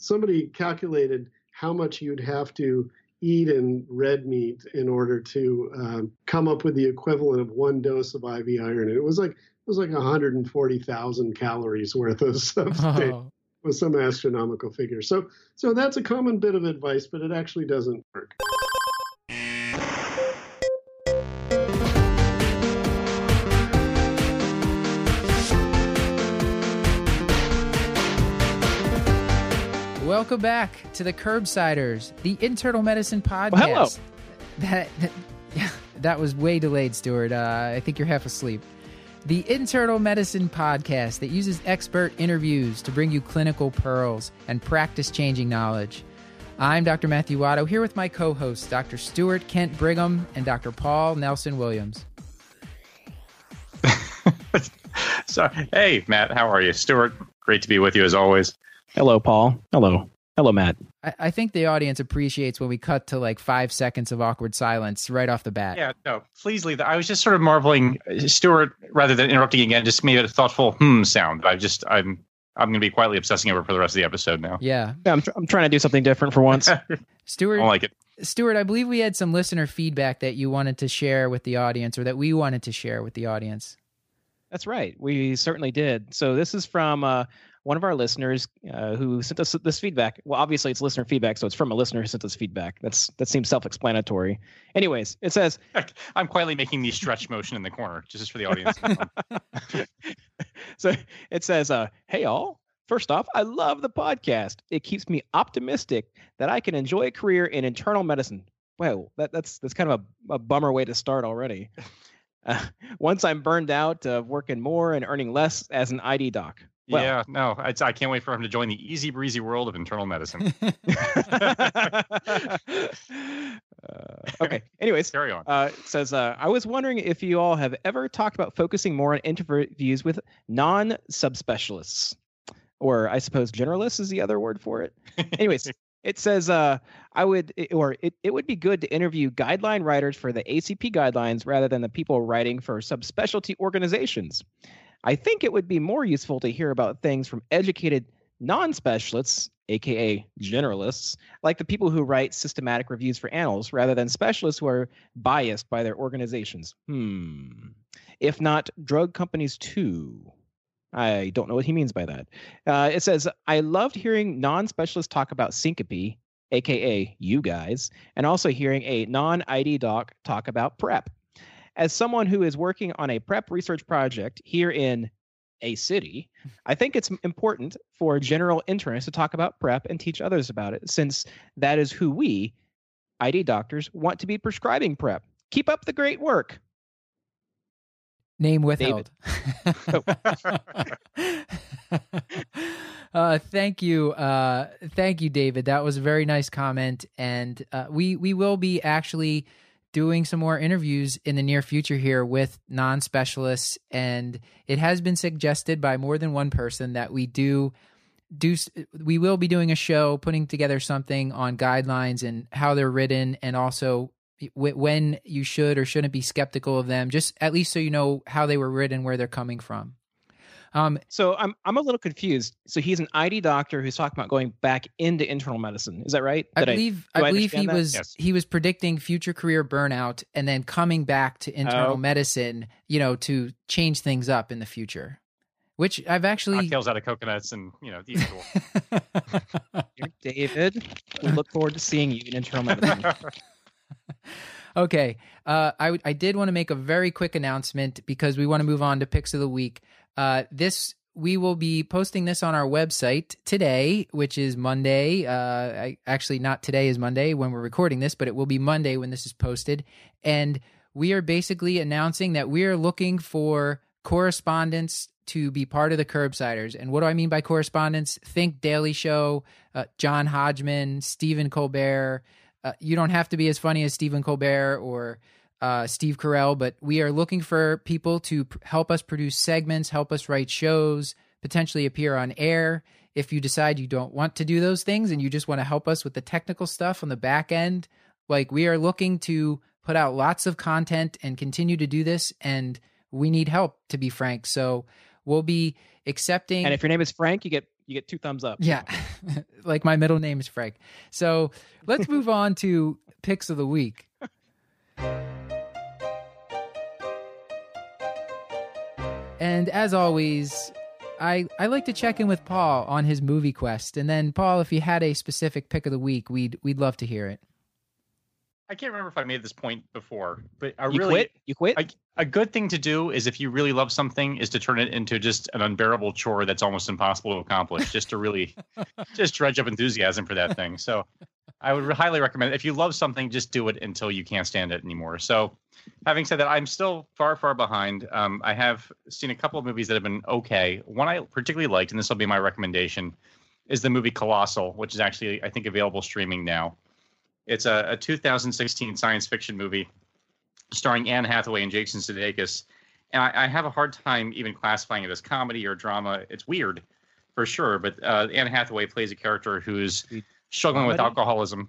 somebody calculated how much you'd have to eat in red meat in order to um, come up with the equivalent of one dose of IV iron. And it was like it was like 140,000 calories worth of stuff. Oh. With some astronomical figure. So, so that's a common bit of advice, but it actually doesn't work. Welcome back to the Curbsiders, the internal medicine podcast. Well, hello. That, that, that was way delayed, Stuart. Uh, I think you're half asleep. The internal medicine podcast that uses expert interviews to bring you clinical pearls and practice changing knowledge. I'm Dr. Matthew Watto here with my co hosts, Dr. Stuart Kent Brigham and Dr. Paul Nelson Williams. so, hey, Matt, how are you? Stuart, great to be with you as always. Hello, Paul. Hello. Hello, Matt. I, I, think the audience appreciates when we cut to like five seconds of awkward silence right off the bat. Yeah, no, please leave that. I was just sort of marveling, Stuart, rather than interrupting again, just made a thoughtful hmm sound. I just, I'm, I'm going to be quietly obsessing over for the rest of the episode now. Yeah, yeah I'm, tr- I'm trying to do something different for once. Stuart, I like it. Stuart, I believe we had some listener feedback that you wanted to share with the audience, or that we wanted to share with the audience. That's right. We certainly did. So this is from uh, one of our listeners uh, who sent us this feedback. Well, obviously it's listener feedback, so it's from a listener who sent us feedback. That's that seems self-explanatory. Anyways, it says I'm quietly making the stretch motion in the corner just for the audience. so it says, uh, "Hey all, First off, I love the podcast. It keeps me optimistic that I can enjoy a career in internal medicine. Well, that, that's that's kind of a, a bummer way to start already. Uh, once I'm burned out of working more and earning less as an ID doc. Well, yeah, no, I, I can't wait for him to join the easy breezy world of internal medicine. uh, okay. Anyways, carry on. Uh, says uh, I was wondering if you all have ever talked about focusing more on interviews with non-subspecialists, or I suppose generalists is the other word for it. Anyways. It says, uh, I would, or it, it would be good to interview guideline writers for the ACP guidelines rather than the people writing for subspecialty organizations. I think it would be more useful to hear about things from educated non specialists, aka generalists, like the people who write systematic reviews for annals, rather than specialists who are biased by their organizations. Hmm. If not, drug companies too. I don't know what he means by that. Uh, it says, I loved hearing non specialists talk about syncope, aka you guys, and also hearing a non ID doc talk about PrEP as someone who is working on a PrEP research project here in a city, I think it's important for general internists to talk about PrEP and teach others about it, since that is who we, ID doctors, want to be prescribing PrEP. Keep up the great work. Name withheld. Oh. uh, thank you, uh, thank you, David. That was a very nice comment, and uh, we we will be actually doing some more interviews in the near future here with non specialists. And it has been suggested by more than one person that we do do we will be doing a show putting together something on guidelines and how they're written and also when you should or shouldn't be skeptical of them just at least so you know how they were written where they're coming from um, so I'm I'm a little confused. So he's an ID doctor who's talking about going back into internal medicine. Is that right? I believe I, I believe he that? was yes. he was predicting future career burnout and then coming back to internal oh. medicine, you know, to change things up in the future. Which I've actually tails out of coconuts and you know the usual. David, we look forward to seeing you in internal medicine. okay, uh, I I did want to make a very quick announcement because we want to move on to picks of the week. Uh, this we will be posting this on our website today, which is Monday. Uh, I, actually, not today is Monday when we're recording this, but it will be Monday when this is posted. And we are basically announcing that we are looking for correspondents to be part of the Curbsiders. And what do I mean by correspondents? Think Daily Show, uh, John Hodgman, Stephen Colbert. Uh, you don't have to be as funny as Stephen Colbert or uh, Steve Carell, but we are looking for people to help us produce segments, help us write shows, potentially appear on air. If you decide you don't want to do those things and you just want to help us with the technical stuff on the back end, like we are looking to put out lots of content and continue to do this. And we need help, to be frank. So we'll be accepting. And if your name is Frank, you get You get two thumbs up. Yeah, like my middle name is Frank. So let's move on to picks of the week. And as always, I I like to check in with Paul on his movie quest, and then Paul, if you had a specific pick of the week, we'd we'd love to hear it. I can't remember if I made this point before, but I You really quit? You quit? I, a good thing to do is if you really love something is to turn it into just an unbearable chore that's almost impossible to accomplish just to really just dredge up enthusiasm for that thing. So i would highly recommend if you love something just do it until you can't stand it anymore. So having said that i'm still far far behind. Um, i have seen a couple of movies that have been okay. One i particularly liked and this will be my recommendation is the movie colossal which is actually i think available streaming now it's a, a 2016 science fiction movie starring Anne Hathaway and Jason Sudeikis. And I, I have a hard time even classifying it as comedy or drama. It's weird, for sure. But uh, Anne Hathaway plays a character who's struggling with alcoholism.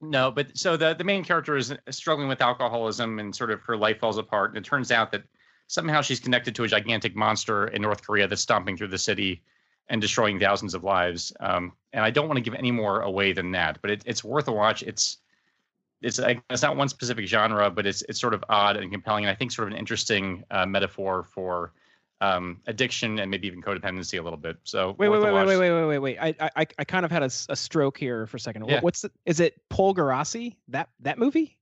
No, but so the the main character is struggling with alcoholism and sort of her life falls apart. And it turns out that somehow she's connected to a gigantic monster in North Korea that's stomping through the city and destroying thousands of lives. Um, and I don't want to give any more away than that, but it, it's worth a watch. It's it's it's not one specific genre, but it's it's sort of odd and compelling, and I think sort of an interesting uh, metaphor for um, addiction and maybe even codependency a little bit. So Wait, wait, wait, wait, wait, wait, wait, wait. I, I, I kind of had a, a stroke here for a second. Yeah. What's the, is it Paul Garassi? That that movie?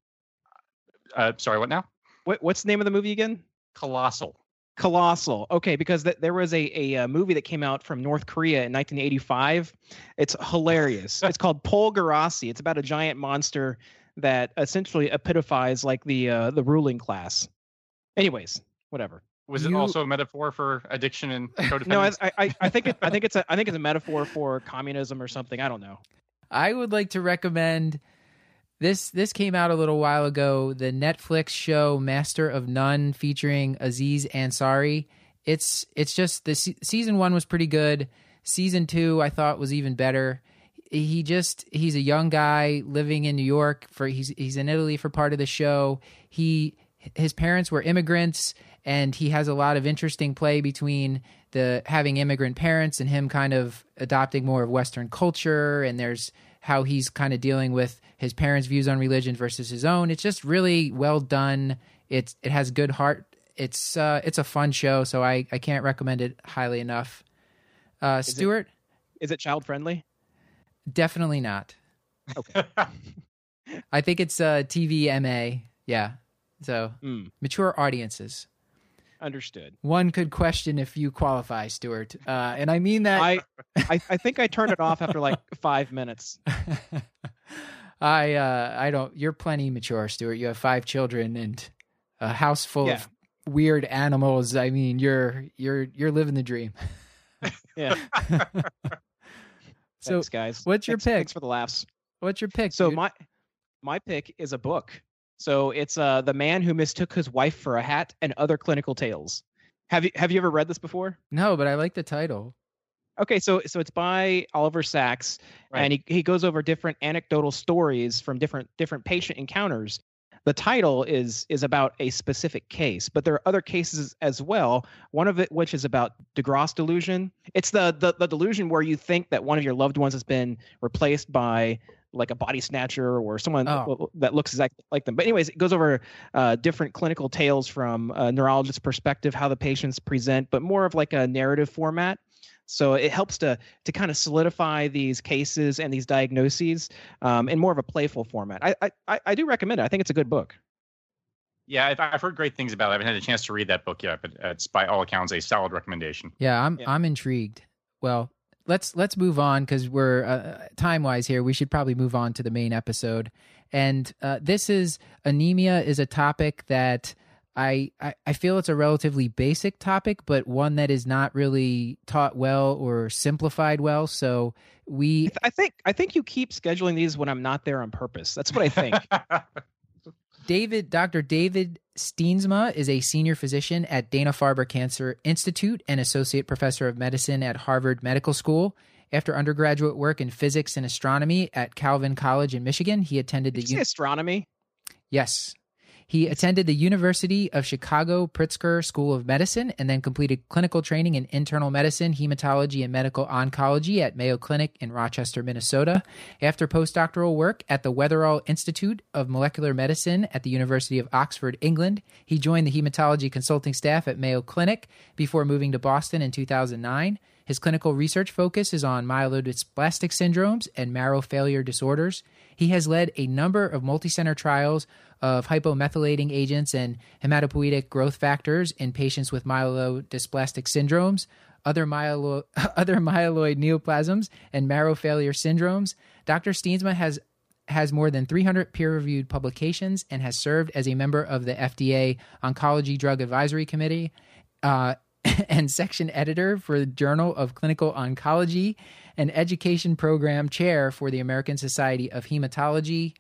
Uh, sorry, what now? What, what's the name of the movie again? Colossal. Colossal. Okay, because th- there was a, a uh movie that came out from North Korea in 1985. It's hilarious. it's called Polgarasi. It's about a giant monster that essentially epitophizes like the uh, the ruling class. Anyways, whatever. Was it You- also a metaphor for addiction and codependency? No, I, I I- I think it, I think it's a I think it's a metaphor for communism or something. I don't know. I would like to recommend this. This came out a little while ago. The Netflix show Master of None, featuring Aziz Ansari. It's it's just the se- season one was pretty good. Season two, I thought was even better. He just he's a young guy living in New York for he's he's in Italy for part of the show. He his parents were immigrants and he has a lot of interesting play between the having immigrant parents and him kind of adopting more of western culture and there's how he's kind of dealing with his parents views on religion versus his own it's just really well done it's it has good heart it's uh it's a fun show so i i can't recommend it highly enough uh it- stuart Is it child friendly? definitely not Okay. i think it's uh tvma yeah so Hmm. mature audiences Understood. one could question if you qualify, Stuart. Uh, and I mean that. I, I I think I turned it off after like five minutes. I uh, I don't. You're plenty mature, Stuart. You have five children and a house full Yeah. of weird animals. I mean, you're you're you're living the dream. Yeah. So, Thanks, guys. what's your Thanks- pick? Thanks for the laughs. what's your pick? So dude? my my pick is a book. So it's uh the man who mistook his wife for a hat and other clinical tales. Have you have you ever read this before? no, but I like the title. Okay, so so it's by Oliver Sacks, Right. and he, he goes over different anecdotal stories from different different patient encounters. The title is is about a specific case, but there are other cases as well. One of it, which is about Capgras delusion. It's the, the the delusion where you think that one of your loved ones has been replaced by like a body snatcher or someone Oh. that looks exactly like them. But anyways, it goes over uh, different clinical tales from a neurologist's perspective, how the patients present, but more of like a narrative format. So it helps to to kind of solidify these cases and these diagnoses um, in more of a playful format. I, I- I I do recommend it. I think it's a good book. yeah, I've, I've heard great things about it. I haven't had a chance to read that book yet, but it's by all accounts a solid recommendation. Yeah, I'm Yeah. I'm intrigued. Well, let's let's move on because we're uh, time wise here. We should probably move on to the main episode. And uh, this is anemia is a topic that I, I I feel it's a relatively basic topic, but one that is not really taught well or simplified well. So we I, th- I think I think you keep scheduling these when I'm not there on purpose. That's what I think. David, Dr. David Steensma is a senior physician at Dana Farber Cancer Institute and associate professor of medicine at Harvard Medical School. After undergraduate work in physics and astronomy at Calvin College in Michigan, he attended the Did you say uni- astronomy? yes. He attended the University of Chicago Pritzker School of Medicine and then completed clinical training in internal medicine, hematology, and medical oncology at Mayo Clinic in Rochester, Minnesota. After postdoctoral work at the Weatherall Institute of Molecular Medicine at the University of Oxford, England, he joined the hematology consulting staff at Mayo Clinic before moving to Boston in 2009. His clinical research focus is on myelodysplastic syndromes and marrow failure disorders. He has led a number of multicenter trials of hypomethylating agents and hematopoietic growth factors in patients with myelodysplastic syndromes, other, myelo- other myeloid neoplasms, and marrow failure syndromes. Dr. Steensma has has more than 300 peer reviewed publications and has served as a member of the FDA Oncology Drug Advisory Committee uh, and section editor for the Journal of Clinical Oncology and education program chair for the American Society of Hematology.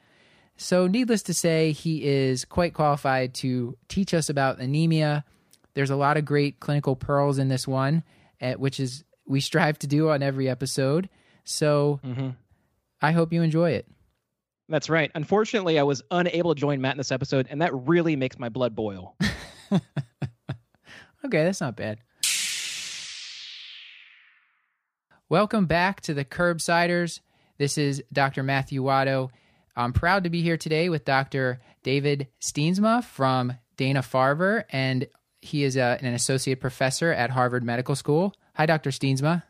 So, needless to say, he is quite qualified to teach us about anemia. There's a lot of great clinical pearls in this one, eh, which is we strive to do on every episode. So, Mm-hmm. I hope you enjoy it. That's right. Unfortunately, I was unable to join Matt in this episode, and that really makes my blood boil. Okay, that's not bad. Welcome back to the Curbsiders. This is Dr. Matthew Watto. I'm proud to be here today with Dr. David Steensma from Dana Farber, and he is a, an associate professor at Harvard Medical School. Hi, Dr. Steensma.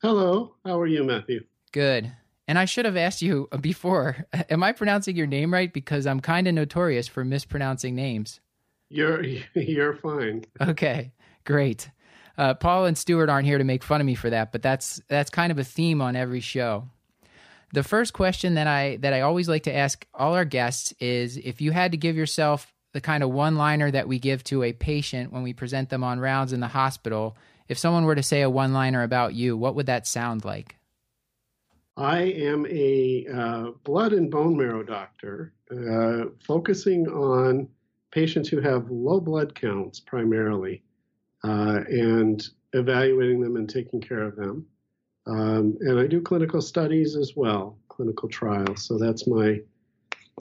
Hello, how are you, Matthew? Good. And I should have asked you before, am I pronouncing your name right? Because I'm kind of notorious for mispronouncing names. You're you're fine. Okay, great. Uh, Paul and Stuart aren't here to make fun of me for that, but that's that's kind of a theme on every show. The first question that I that I always like to ask all our guests is if you had to give yourself the kind of one-liner that we give to a patient when we present them on rounds in the hospital, if someone were to say a one-liner about you, what would that sound like? I am a uh, blood and bone marrow doctor, uh, focusing on patients who have low blood counts primarily, uh, and evaluating them and taking care of them. Um, and I do clinical studies as well, clinical trials. So that's my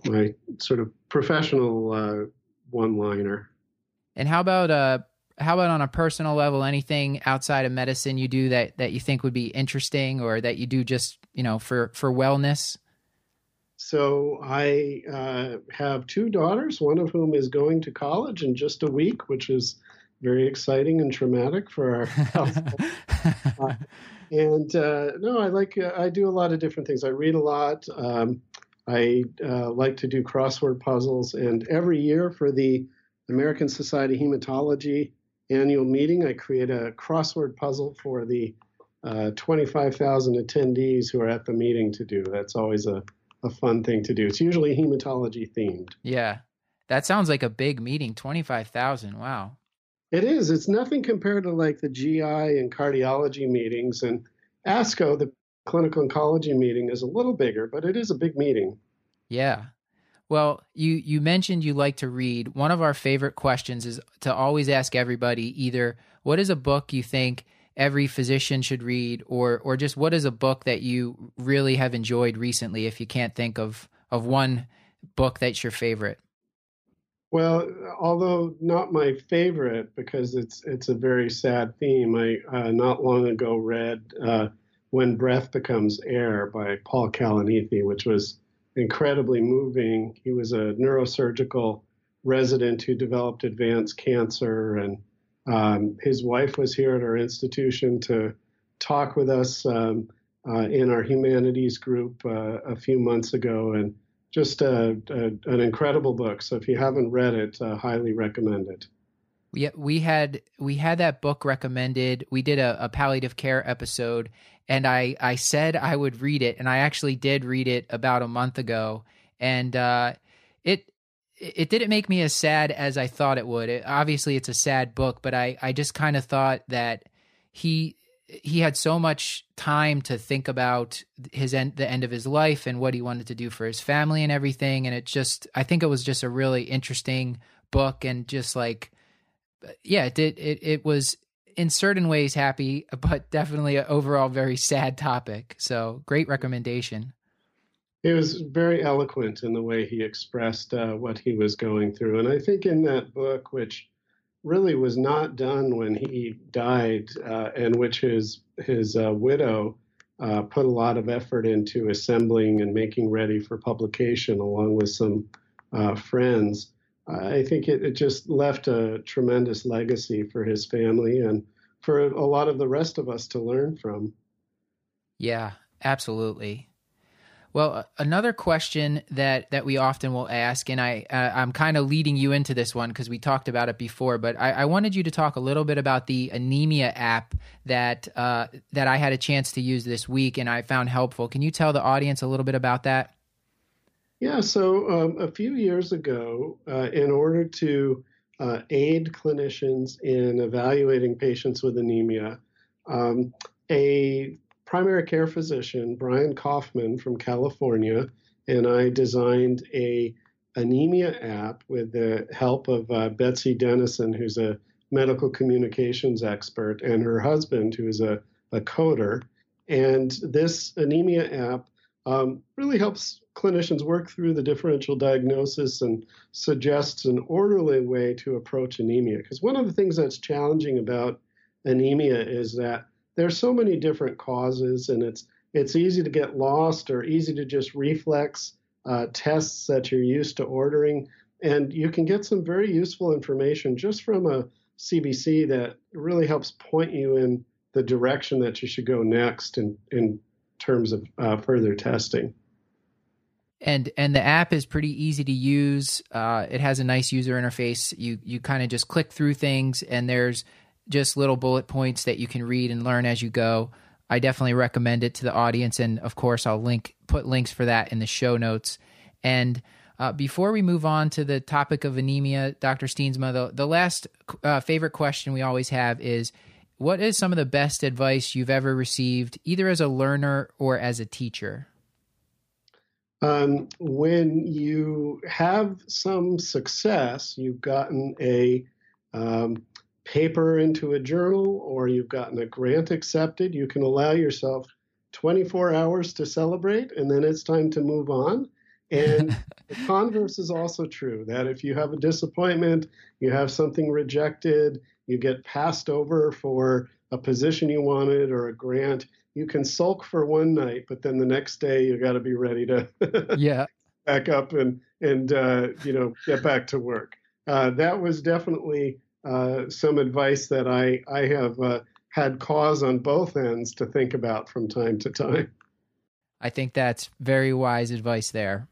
my sort of professional uh, one-liner. And how about uh how about on a personal level anything outside of medicine you do that that you think would be interesting or that you do just, you know, for for wellness? So I uh, have two daughters, one of whom is going to college in just a week, which is very exciting and traumatic for our household. uh, and uh, no, I like uh, I do a lot of different things. I read a lot. Um, I uh, like to do crossword puzzles, and every year for the American Society of Hematology annual meeting, I create a crossword puzzle for the uh, 25,000 attendees who are at the meeting to do. That's always a a fun thing to do. It's usually hematology themed. yeah. That sounds like a big meeting, 25,000. Wow. It is. It's nothing compared to like the GI and cardiology meetings. And ASCO, the clinical oncology meeting, is a little bigger, but it is a big meeting. Yeah. Well, you you mentioned you like to read. One of our favorite questions is to always ask everybody either what is a book you think every physician should read or or just what is a book that you really have enjoyed recently if you can't think of of one book that's your favorite. Well, although not my favorite because it's it's a very sad theme. I uh, not long ago read uh, "When Breath Becomes Air" by Paul Kalanithi, which was incredibly moving. He was a neurosurgical resident who developed advanced cancer, and um, his wife was here at our institution to talk with us um, uh, in our humanities group uh, a few months ago, and just a, a, an incredible book. So if you haven't read it, uh, highly recommend it. Yeah, we had we had that book recommended. We did a, a palliative care episode, and I I said I would read it, and I actually did read it about a month ago, and uh, it it didn't make me as sad as I thought it would. It, obviously, it's a sad book, but I I just kind of thought that he he had so much time to think about his end the end of his life and what he wanted to do for his family and everything. And it just i think it was just a really interesting book and just like yeah it did it, it was in certain ways happy but definitely overall very sad topic. So great recommendation He was very eloquent in the way he expressed uh, what he was going through. And I think in that book, which really was not done when he died, uh, and which his, his uh, widow uh, put a lot of effort into assembling and making ready for publication, along with some uh, friends. I think it, it, just left a tremendous legacy for his family and for a lot of the rest of us to learn from. Yeah, absolutely. Well, another question that that we often will ask, and I uh, I'm kind of leading you into this one because we talked about it before, but I, I, wanted you to talk a little bit about the anemia app that uh, that I had a chance to use this week and I found helpful. Can you tell the audience a little bit about that? Yeah. So um, a few years ago, uh, in order to uh, aid clinicians in evaluating patients with anemia, um, a primary care physician, Brian Kaufman from California, and I designed a anemia app with the help of uh, Betsy Dennison, who's a medical communications expert, and her husband, who is a, a coder. And this anemia app um, really helps clinicians work through the differential diagnosis and suggests an orderly way to approach anemia. Because one of the things that's challenging about anemia is that there's so many different causes, and it's it's easy to get lost or easy to just reflex uh, tests that you're used to ordering. And you can get some very useful information just from a CBC that really helps point you in the direction that you should go next in, in terms of uh, further testing. And and the app is pretty easy to use. Uh, it has a nice user interface. You you kind of just click through things, and there's just little bullet points that you can read and learn as you go. I definitely recommend it to the audience, and of course, I'll link put links for that in the show notes. And uh, before we move on to the topic of anemia, Dr. Steensma, the, the last uh, favorite question we always have is what is some of the best advice you've ever received, either as a learner or as a teacher? Um, when you have some success, you've gotten a um, paper into a journal or you've gotten a grant accepted, you can allow yourself 24 hours to celebrate and then it's time to move on. And the converse is also true that if you have a disappointment, you have something rejected, you get passed over for a position you wanted or a grant, you can sulk for one night, but then the next day you got to be ready to yeah back up and and uh, you know get back to work. Uh, that was definitely some advice that I, I have uh, had cause on both ends to think about from time to time. I think that's very wise advice there.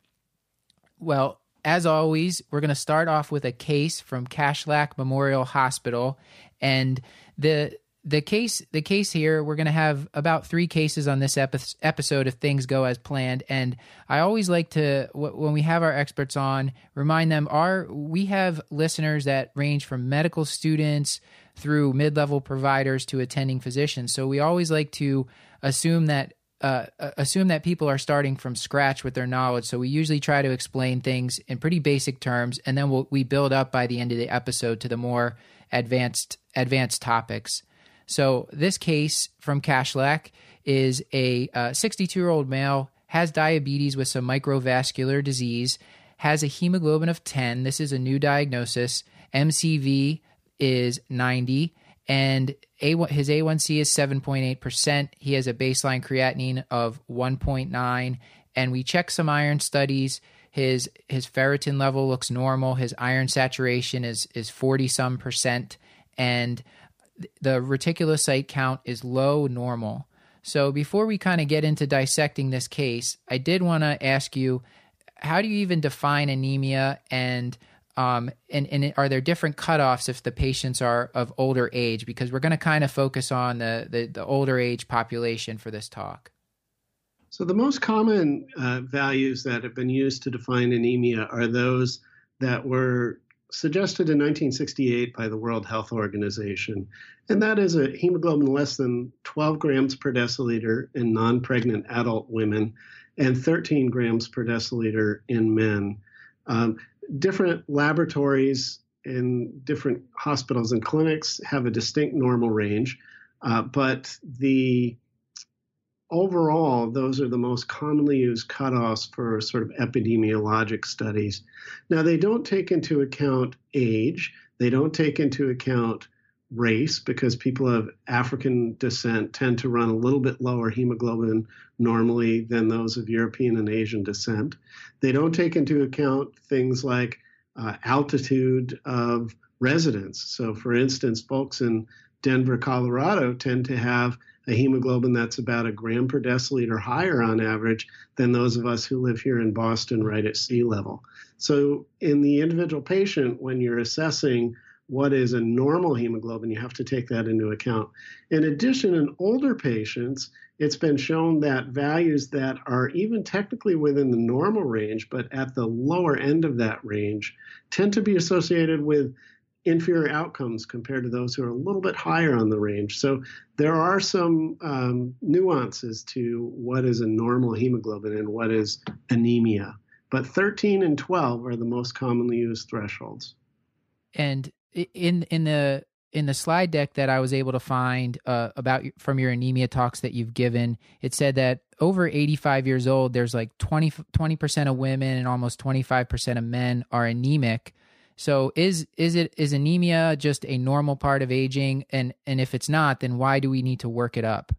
Well, as always, we're going to start off with a case from Kashlak Memorial Hospital. And the the case the case here we're going to have about three cases on this epi- episode if things go as planned and i always like to w- when we have our experts on remind them our we have listeners that range from medical students through mid-level providers to attending physicians so we always like to assume that uh, assume that people are starting from scratch with their knowledge. So we usually try to explain things in pretty basic terms, and then we'll, we build up by the end of the episode to the more advanced advanced topics. So this case from Kashlak is a 62 uh, year old male has diabetes with some microvascular disease, has a hemoglobin of 10. This is a new diagnosis. MCV is 90 and A1, his A1C is 7.8%. He has a baseline creatinine of 1.9 and we check some iron studies. His his ferritin level looks normal. His iron saturation is is 40 some percent and the reticulocyte count is low normal. So before we kind of get into dissecting this case, I did want to ask you how do you even define anemia and um, and, and are there different cutoffs if the patients are of older age? Because we're going to kind of focus on the, the, the, older age population for this talk. So, the most common uh, values that have been used to define anemia are those that were suggested in 1968 by the World Health Organization, and that is a hemoglobin less than 12 grams per deciliter in non pregnant adult women and 13 grams per deciliter in men. Um, different laboratories in different hospitals and clinics have a distinct normal range, uh, but the overall, those are the most commonly used cutoffs for sort of epidemiologic studies. Now, they don't take into account age, they don't take into account race because people of African descent tend to run a little bit lower hemoglobin normally than those of European and Asian descent. They don't take into account things like uh, altitude of residence. So, for instance, folks in Denver, Colorado tend to have a hemoglobin that's about a gram per deciliter higher on average than those of us who live here in Boston right at sea level. So, in the individual patient, when you're assessing what is a normal hemoglobin, you have to take that into account. In addition, in older patients, it's been shown that values that are even technically within the normal range, but at the lower end of that range, tend to be associated with inferior outcomes compared to those who are a little bit higher on the range. So there are some um, nuances to what is a normal hemoglobin and what is anemia. But 13 and 12 are the most commonly used thresholds. And in in the in the slide deck that I was able to find uh, about from your anemia talks that you've given, it said that over 85 years old, there's like 20 percent of women and almost 25 percent of men are anemic. So is is it is anemia just a normal part of aging and and if it's not then why do we need to work it up?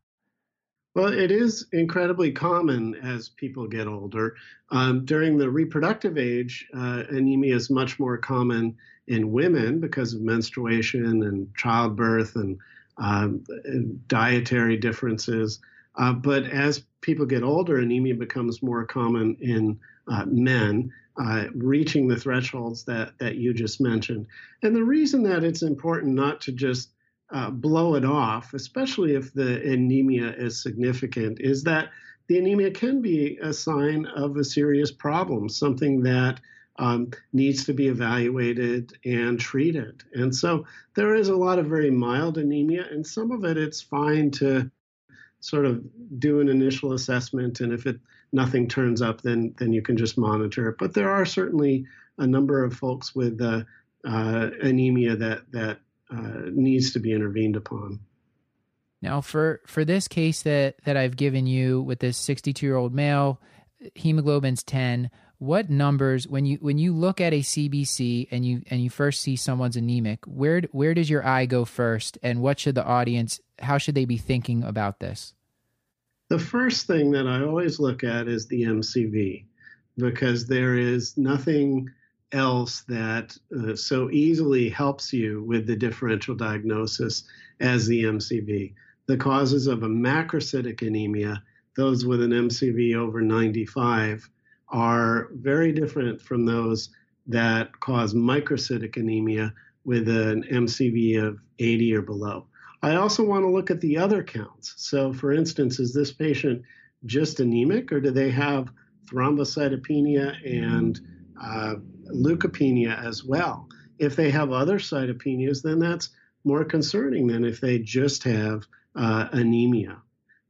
Well, it is incredibly common as people get older. Um, during the reproductive age, uh, anemia is much more common in women because of menstruation and childbirth and, um, dietary differences. Uh, but as people get older, anemia becomes more common in uh, men uh, reaching the thresholds that, that you just mentioned. And the reason that it's important not to just uh, blow it off, especially if the anemia is significant, is that the anemia can be a sign of a serious problem, something that um, needs to be evaluated and treated. And so there is a lot of very mild anemia, and some of it it's fine to sort of do an initial assessment, and if it nothing turns up, then then you can just monitor it. But there are certainly a number of folks with uh, uh, anemia that that uh, needs to be intervened upon. Now, for for this case that that I've given you with this 62 year old male, hemoglobin's 10. What numbers when you when you look at a CBC and you and you first see someone's anemic, where where does your eye go first, and what should the audience how should they be thinking about this? The first thing that I always look at is the MCV because there is nothing else that uh, so easily helps you with the differential diagnosis as the MCV. The causes of a macrocytic anemia, those with an MCV over 95, are very different from those that cause microcytic anemia with an MCV of 80 or below. I also want to look at the other counts. So, for instance, is this patient just anemic or do they have thrombocytopenia and uh, leukopenia as well? If they have other cytopenias, then that's more concerning than if they just have uh, anemia.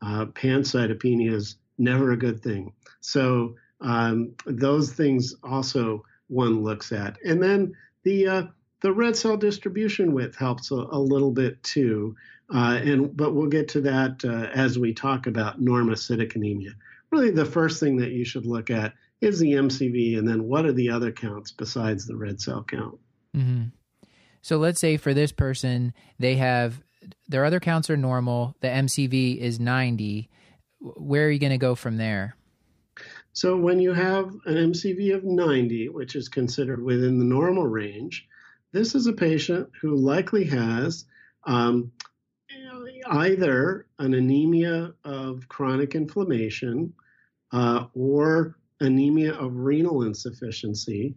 Uh, pancytopenia is never a good thing. So, um, those things also one looks at. And then the uh, the red cell distribution width helps a, a little bit too. Uh, and but we'll get to that uh, as we talk about normocytic anemia. Really, the first thing that you should look at is the MCV, and then what are the other counts besides the red cell count? Mm-hmm. So let's say for this person, they have their other counts are normal. The MCV is 90. Where are you going to go from there? So when you have an MCV of 90, which is considered within the normal range, this is a patient who likely has um, either an anemia of chronic inflammation uh, or anemia of renal insufficiency.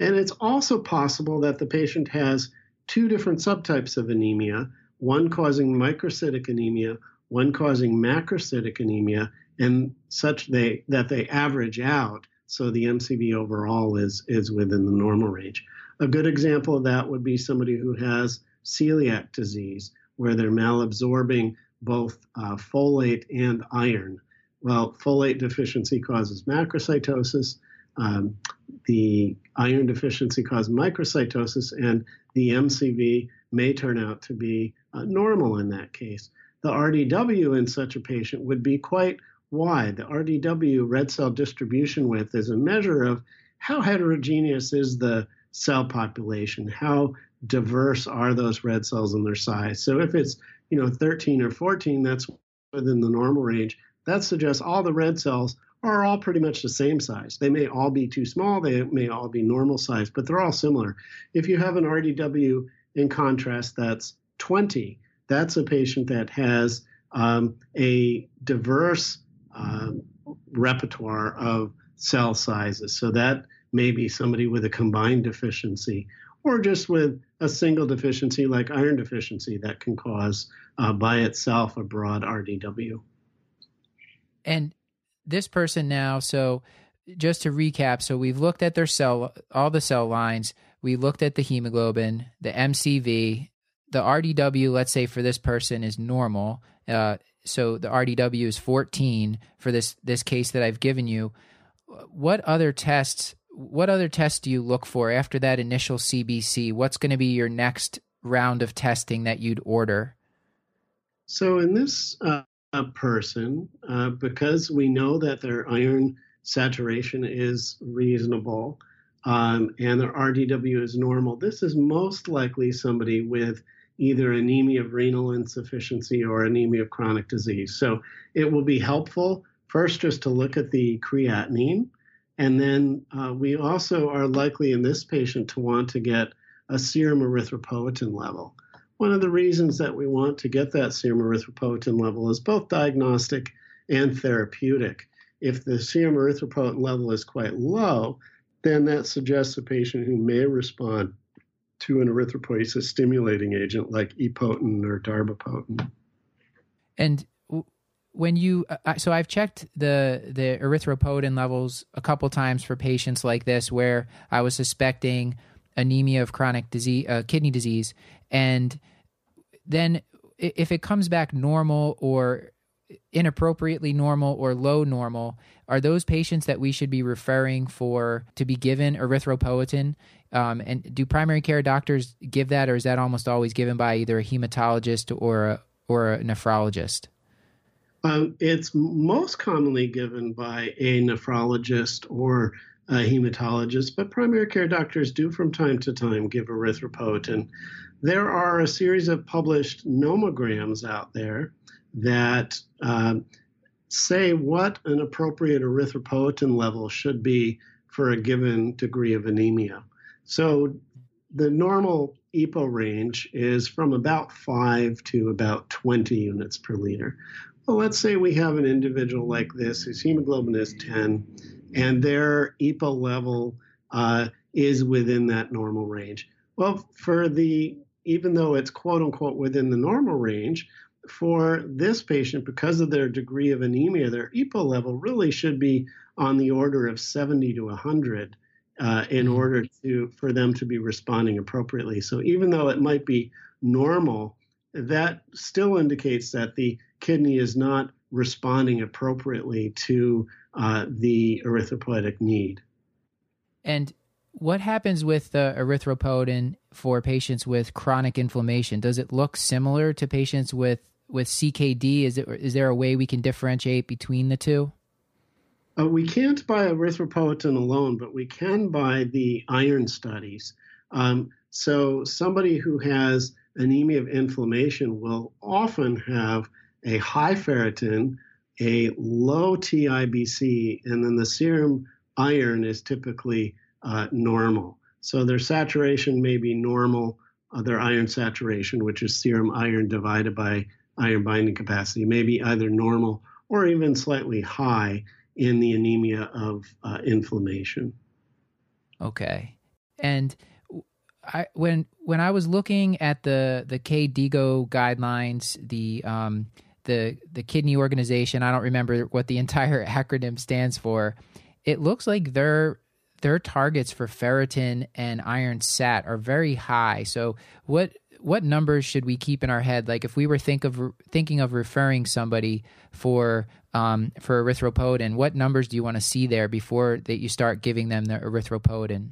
And it's also possible that the patient has two different subtypes of anemia, one causing microcytic anemia, one causing macrocytic anemia, and such they, that they average out so the MCV overall is, is within the normal range. A good example of that would be somebody who has celiac disease, where they're malabsorbing both uh, folate and iron. Well, folate deficiency causes macrocytosis. Um, the iron deficiency causes microcytosis, and the MCV may turn out to be uh, normal in that case. the RDW in such a patient would be quite wide. The RDW, red cell distribution width, is a measure of how heterogeneous is the cell population, how diverse are those red cells in their size. So if it's you know 13 or 14, that's within the normal range. That suggests all the red cells are all pretty much the same size. They may all be too small, they may all be normal size, but they're all similar. If you have an RDW in contrast that's 20, that's a patient that has um, a diverse um, repertoire of cell sizes. So that may be somebody with a combined deficiency or just with a single deficiency like iron deficiency that can cause uh, by itself a broad RDW. And this person now, so just to recap, so we've looked at their cell, all the cell lines. We looked at the hemoglobin, the MCV, the RDW. Let's say for this person is normal. Uh, so the RDW is 14 for this this case that I've given you. What other tests? What other tests do you look for after that initial CBC? What's going to be your next round of testing that you'd order? So in this uh, person, uh, because we know that their iron saturation is reasonable um, and their RDW is normal, this is most likely somebody with either anemia of renal insufficiency or anemia of chronic disease. So it will be helpful first just to look at the creatinine. And then uh, we also are likely in this patient to want to get a serum erythropoietin level. One of the reasons that we want to get that serum erythropoietin level is both diagnostic and therapeutic. If the serum erythropoietin level is quite low, then that suggests a patient who may respond to an erythropoiesis stimulating agent like epoetin or darbepoetin. And when you uh, so I've checked the the erythropoietin levels a couple times for patients like this where I was suspecting anemia of chronic disease uh, kidney disease and then if it comes back normal or inappropriately normal or low normal are those patients that we should be referring for to be given erythropoietin um, and do primary care doctors give that, or is that almost always given by either a hematologist or a, or a nephrologist? Um, it's most commonly given by a nephrologist or a hematologist, but primary care doctors do from time to time give erythropoietin. There are a series of published nomograms out there that uh, say what an appropriate erythropoietin level should be for a given degree of anemia. So the normal EPO range is from about 5 to about 20 units per liter. Well, let's say we have an individual like this whose hemoglobin is 10 and their EPO level uh, is within that normal range. Well, for the even though it's quote unquote within the normal range, for this patient, because of their degree of anemia, their EPO level really should be on the order of 70 to 100 uh, in mm-hmm. order to for them to be responding appropriately. So even though it might be normal, that still indicates that the kidney is not responding appropriately to uh, the erythropoietic need. And what happens with the erythropoietin for patients with chronic inflammation? Does it look similar to patients with with CKD? Is it is there a way we can differentiate between the two? Uh, we can't by erythropoietin alone, but we can by the iron studies. Um, so somebody who has anemia of inflammation will often have a high ferritin, a low TIBC, and then the serum iron is typically uh, normal. So their saturation may be normal, uh, their iron saturation, which is serum iron divided by iron binding capacity, may be either normal or even slightly high in the anemia of uh, inflammation. Okay, and I when when I was looking at the the KDIGO guidelines, the um, the the kidney organization, I don't remember what the entire acronym stands for. It looks like their their targets for ferritin and iron sat are very high. So what what numbers should we keep in our head? Like if we were think of thinking of referring somebody for um, for erythropoietin, what numbers do you want to see there before that you start giving them the erythropoietin?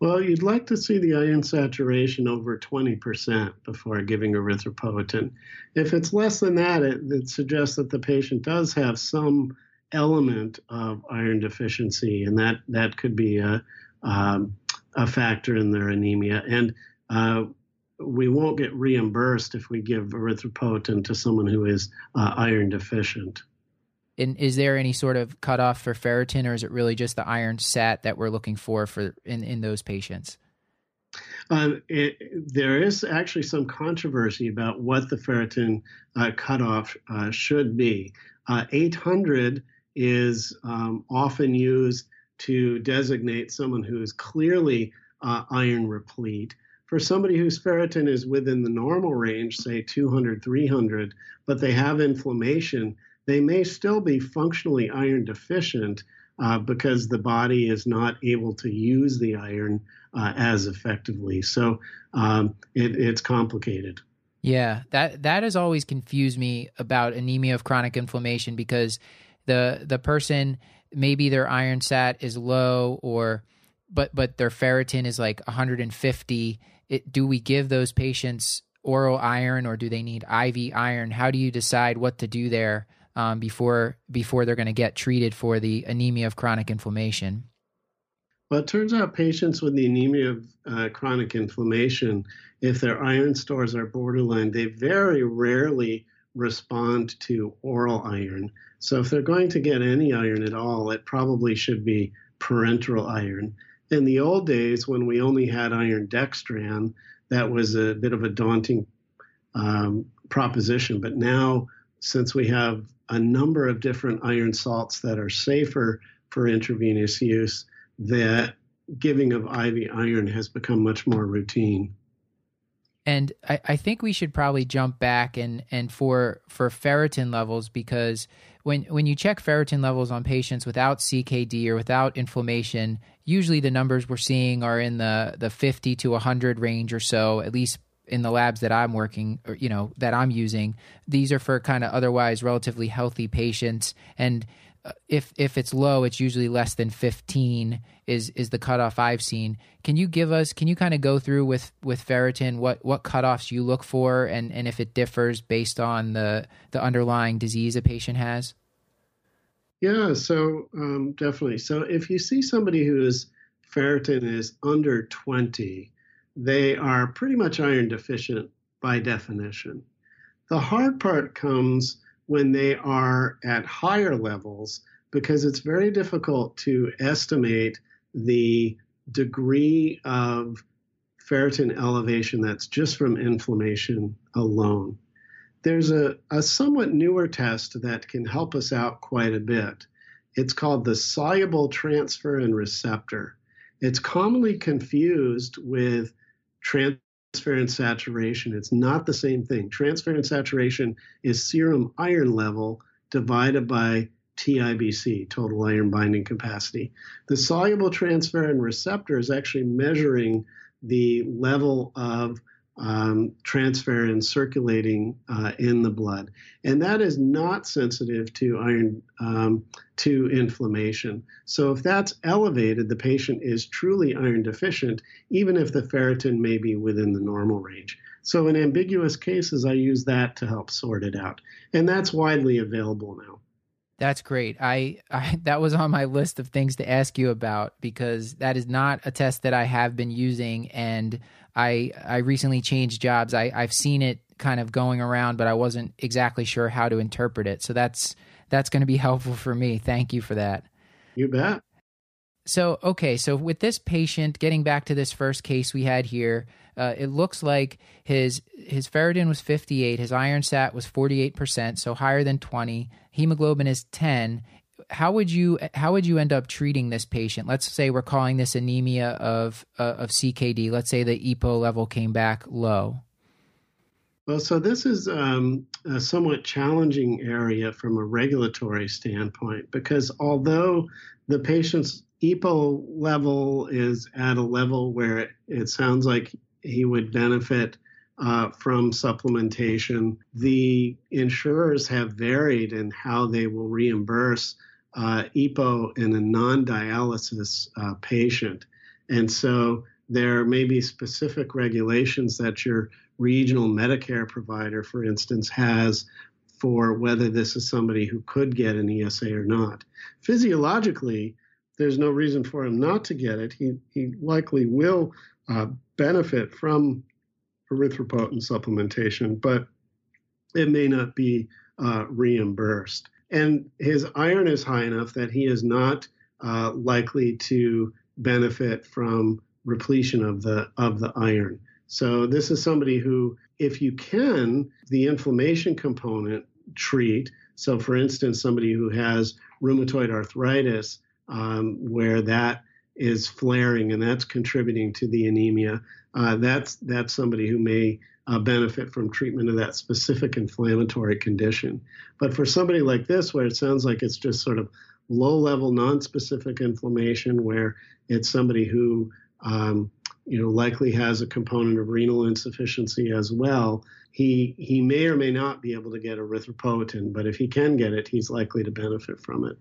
Well, you'd like to see the iron saturation over 20% before giving erythropoietin. If it's less than that, it, it, suggests that the patient does have some element of iron deficiency, and that, that could be a, um, a factor in their anemia. And uh, we won't get reimbursed if we give erythropoietin to someone who is uh, iron deficient. And is there any sort of cutoff for ferritin, or is it really just the iron sat that we're looking for for in, in those patients? Uh, it, there is actually some controversy about what the ferritin uh, cutoff uh, should be. Uh, 800 is um, often used to designate someone who is clearly uh, iron replete. For somebody whose ferritin is within the normal range, say 200, 300, but they have inflammation, they may still be functionally iron deficient uh, because the body is not able to use the iron uh, as effectively. So um, it, it's complicated. Yeah, that that has always confused me about anemia of chronic inflammation because the the person maybe their iron sat is low or but but their ferritin is like 150. It, do we give those patients oral iron or do they need IV iron? How do you decide what to do there? Um, before before they're going to get treated for the anemia of chronic inflammation. Well, it turns out patients with the anemia of uh, chronic inflammation, if their iron stores are borderline, they very rarely respond to oral iron. So if they're going to get any iron at all, it probably should be parenteral iron. In the old days, when we only had iron dextran, that was a bit of a daunting um, proposition. But now, since we have a number of different iron salts that are safer for intravenous use, that giving of IV iron has become much more routine. And I, I, think we should probably jump back and, and for for ferritin levels because when when you check ferritin levels on patients without CKD or without inflammation, usually the numbers we're seeing are in the the 50 to 100 range or so, at least in the labs that I'm working, or, you know, that I'm using, these are for kind of otherwise relatively healthy patients. And uh, if if it's low, it's usually less than 15 is is the cutoff I've seen. Can you give us? Can you kind of go through with with ferritin what what cutoffs you look for, and and if it differs based on the the underlying disease a patient has? Yeah, so um, definitely. So if you see somebody whose ferritin is under 20, they are pretty much iron deficient by definition. The hard part comes when they are at higher levels because it's very difficult to estimate the degree of ferritin elevation that's just from inflammation alone. There's a, a somewhat newer test that can help us out quite a bit. It's called the soluble transferrin receptor. It's commonly confused with transferrin saturation. It's not the same thing. Transferrin saturation is serum iron level divided by TIBC, total iron binding capacity. The soluble transferrin receptor is actually measuring the level of um, transferrin circulating uh, in the blood, and that is not sensitive to iron um, to inflammation. So if that's elevated, the patient is truly iron deficient, even if the ferritin may be within the normal range. So in ambiguous cases, I use that to help sort it out, and that's widely available now. That's great. I, I, that was on my list of things to ask you about because that is not a test that I have been using and I I recently changed jobs. I I've seen it kind of going around, but I wasn't exactly sure how to interpret it. So that's that's going to be helpful for me. Thank you for that. You bet. So okay, so with this patient, getting back to this first case we had here, uh, it looks like his his ferritin was 58, his iron sat was 48 percent, so higher than 20. Hemoglobin is 10, how would you how would you end up treating this patient? Let's say we're calling this anemia of uh, of CKD. Let's say the EPO level came back low. Well, so this is um, a somewhat challenging area from a regulatory standpoint because although the patient's EPO level is at a level where it, it sounds like he would benefit uh, from supplementation, the insurers have varied in how they will reimburse uh, EPO in a non dialysis uh, patient. And so there may be specific regulations that your regional Medicare provider, for instance, has for whether this is somebody who could get an ESA or not. Physiologically, there's no reason for him not to get it. He, he likely will uh, benefit from erythropoietin supplementation, but it may not be uh, reimbursed. And his iron is high enough that he is not uh, likely to benefit from repletion of the of the iron. So this is somebody who, if you can, the inflammation component treat. So, for instance, somebody who has rheumatoid arthritis, um, where that is flaring and that's contributing to the anemia, uh, that's that's somebody who may uh, benefit from treatment of that specific inflammatory condition. But for somebody like this, where it sounds like it's just sort of low level, non specific inflammation, where it's somebody who um, you know likely has a component of renal insufficiency as well, he he may or may not be able to get erythropoietin, but if he can get it, he's likely to benefit from it.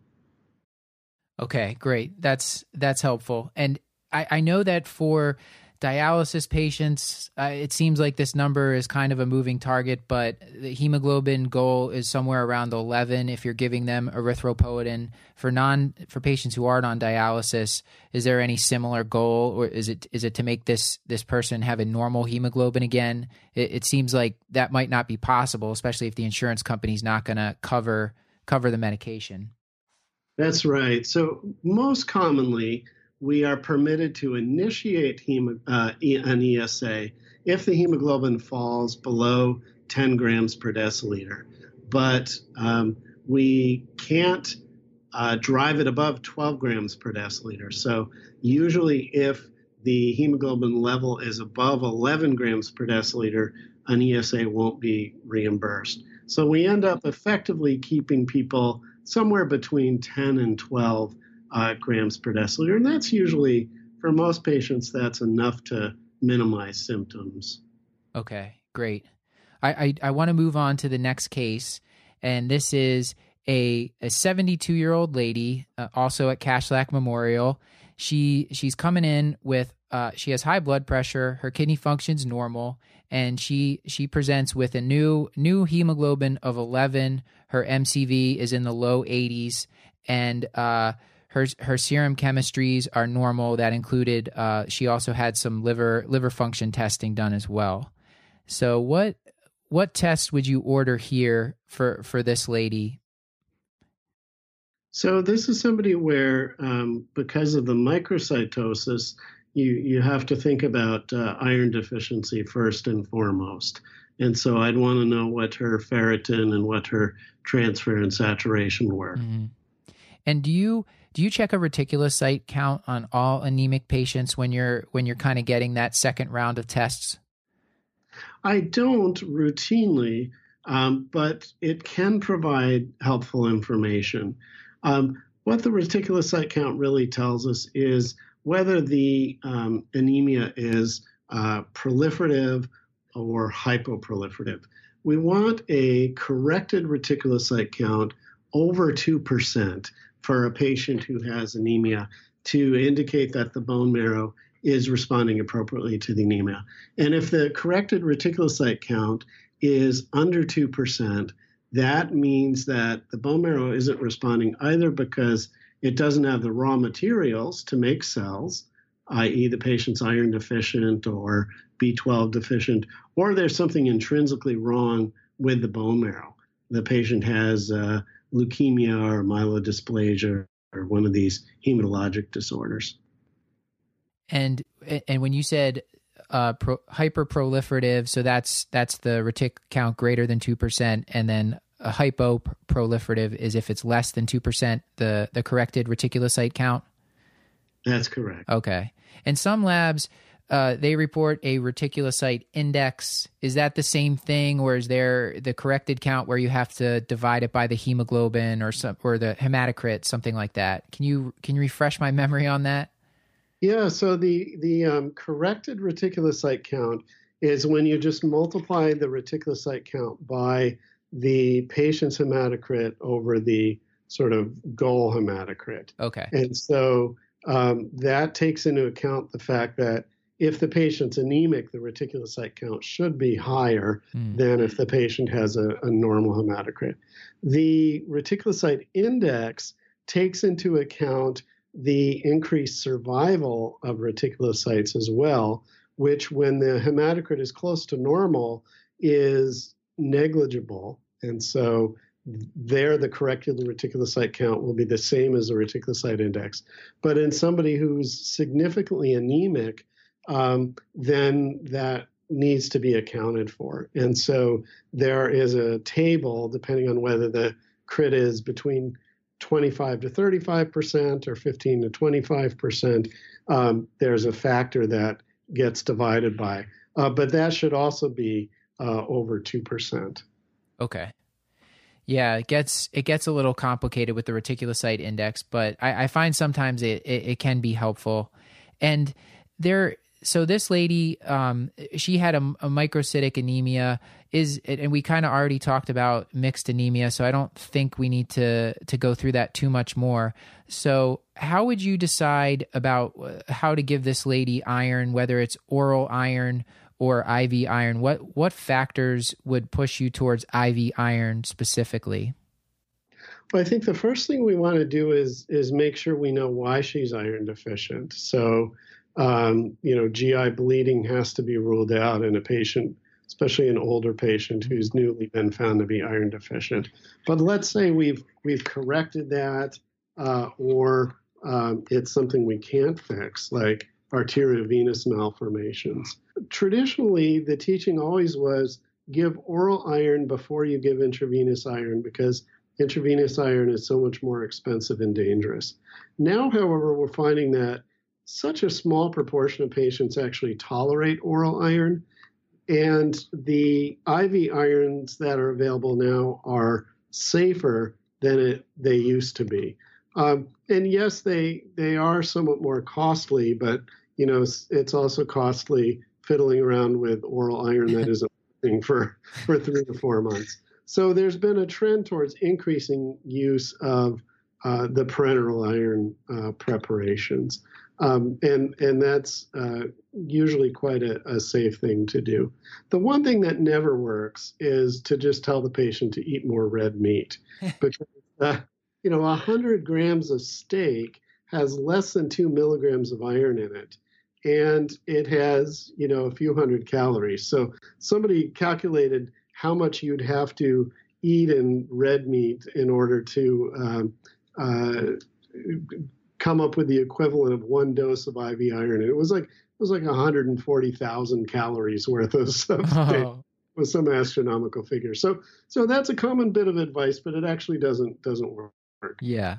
Okay, great. That's that's helpful. And I, I know that for dialysis patients, uh, it seems like this number is kind of a moving target, but the hemoglobin goal is somewhere around 11 if you're giving them erythropoietin. For non for patients who aren't on dialysis, is there any similar goal, or is it is it to make this this person have a normal hemoglobin again? It, it seems like that might not be possible, especially if the insurance company's not going to cover cover the medication. That's right. So most commonly, we are permitted to initiate hemo, uh, an ESA if the hemoglobin falls below 10 grams per deciliter. But um, we can't uh, drive it above 12 grams per deciliter. So, usually, if the hemoglobin level is above 11 grams per deciliter, an ESA won't be reimbursed. So, we end up effectively keeping people somewhere between 10 and 12 uh, grams per deciliter. And that's usually, for most patients, that's enough to minimize symptoms. Okay, great. I, I, I want to move on to the next case. And this is a, a 72 year old lady, uh, also at Kashlak Memorial. She she's coming in with uh, she has high blood pressure, her kidney function's normal, and she she presents with a new new hemoglobin of 11. Her MCV is in the low 80s, and uh, her her serum chemistries are normal. That included uh, she also had some liver liver function testing done as well. So what what test would you order here for for this lady? So this is somebody where um, because of the microcytosis, you you have to think about uh, iron deficiency first and foremost. And so I'd want to know what her ferritin and what her transferrin saturation were. Mm-hmm. And do you do you check a reticulocyte count on all anemic patients when you're when you're kind of getting that second round of tests? I don't routinely, um, but it can provide helpful information. Um, what the reticulocyte count really tells us is whether the um, anemia is uh, proliferative or hypoproliferative. We want a corrected reticulocyte count over 2% for a patient who has anemia to indicate that the bone marrow is responding appropriately to the anemia. And if the corrected reticulocyte count is under 2%, that means that the bone marrow isn't responding either because it doesn't have the raw materials to make cells, i.e., the patient's iron deficient or B12 deficient, or there's something intrinsically wrong with the bone marrow. The patient has uh, leukemia or myelodysplasia or one of these hematologic disorders. And and when you said uh, pro, hyperproliferative, so that's that's the retic count greater than two percent, and then a hypoproliferative is if it's less than two percent, the the corrected reticulocyte count. That's correct. Okay, and some labs uh, they report a reticulocyte index. Is that the same thing, or is there the corrected count where you have to divide it by the hemoglobin or some or the hematocrit, something like that? Can you can you refresh my memory on that? Yeah. So the the um, corrected reticulocyte count is when you just multiply the reticulocyte count by the patient's hematocrit over the sort of goal hematocrit. Okay. And so um, that takes into account the fact that if the patient's anemic, the reticulocyte count should be higher mm. than if the patient has a, a normal hematocrit. The reticulocyte index takes into account the increased survival of reticulocytes as well, which, when the hematocrit is close to normal, is negligible. And so there the corrected reticulocyte count will be the same as the reticulocyte index. But in somebody who's significantly anemic, um, then that needs to be accounted for. And so there is a table, depending on whether the crit is between 25 to 35 percent or 15 to 25 percent. Um, there's a factor that gets divided by, uh, but that should also be uh, over two percent. Okay. Yeah, it gets it gets a little complicated with the reticulocyte index, but I, I find sometimes it, it, it can be helpful. And there, so this lady, um, she had a, a microcytic anemia. Is and we kind of already talked about mixed anemia, so I don't think we need to to go through that too much more. So, how would you decide about uh, how to give this lady iron, whether it's oral iron or IV iron? What what factors would push you towards IV iron specifically? Well, I think the first thing we want to do is is make sure we know why she's iron deficient. So, um, you know, GI bleeding has to be ruled out in a patient, especially an older patient who's newly been found to be iron deficient. But let's say we've we've corrected that, uh, or um, it's something we can't fix, like arteriovenous malformations. Traditionally, the teaching always was give oral iron before you give intravenous iron because intravenous iron is so much more expensive and dangerous. Now, however, we're finding that such a small proportion of patients actually tolerate oral iron, and the IV irons that are available now are safer than it, they used to be. Um, and yes, they they are somewhat more costly, but you know it's, also costly fiddling around with oral iron that isn't working for for three to four months. So there's been a trend towards increasing use of uh, the parenteral iron uh, preparations, um, and and that's uh, usually quite a, a, safe thing to do. The one thing that never works is to just tell the patient to eat more red meat, because uh, you know, 100 grams of steak has less than two milligrams of iron in it. And it has, you know, a few hundred calories. So somebody calculated how much you'd have to eat in red meat in order to um, uh, come up with the equivalent of one dose of IV iron. And it was like it was like 140,000 calories worth of stuff. Oh. With some astronomical figure, so so that's a common bit of advice, but it actually doesn't doesn't work. Yeah.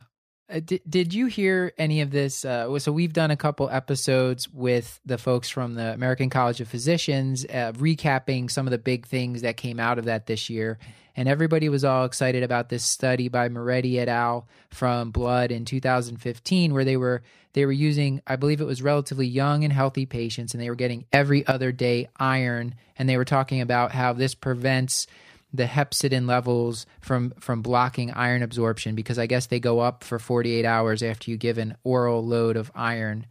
Uh, did, did you hear any of this? Uh, so we've done a couple episodes with the folks from the American College of Physicians, uh, recapping some of the big things that came out of that this year, and everybody was all excited about this study by Moretti et al. from Blood in 2015, where they were they were using, I believe it was relatively young and healthy patients, and they were getting every other day iron, and they were talking about how this prevents the hepcidin levels from from blocking iron absorption because I guess they go up for 48 hours after you give an oral load of iron.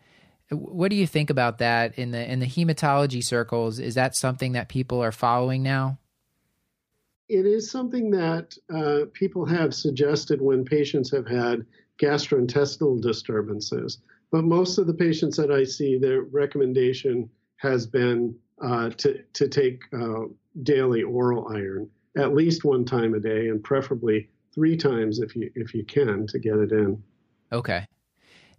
What do you think about that in the in the hematology circles? Is that something that people are following now? It is something that uh, people have suggested when patients have had gastrointestinal disturbances. But most of the patients that I see, their recommendation has been uh, to to take uh, daily oral iron at least one time a day, and preferably three times if you if you can to get it in. Okay.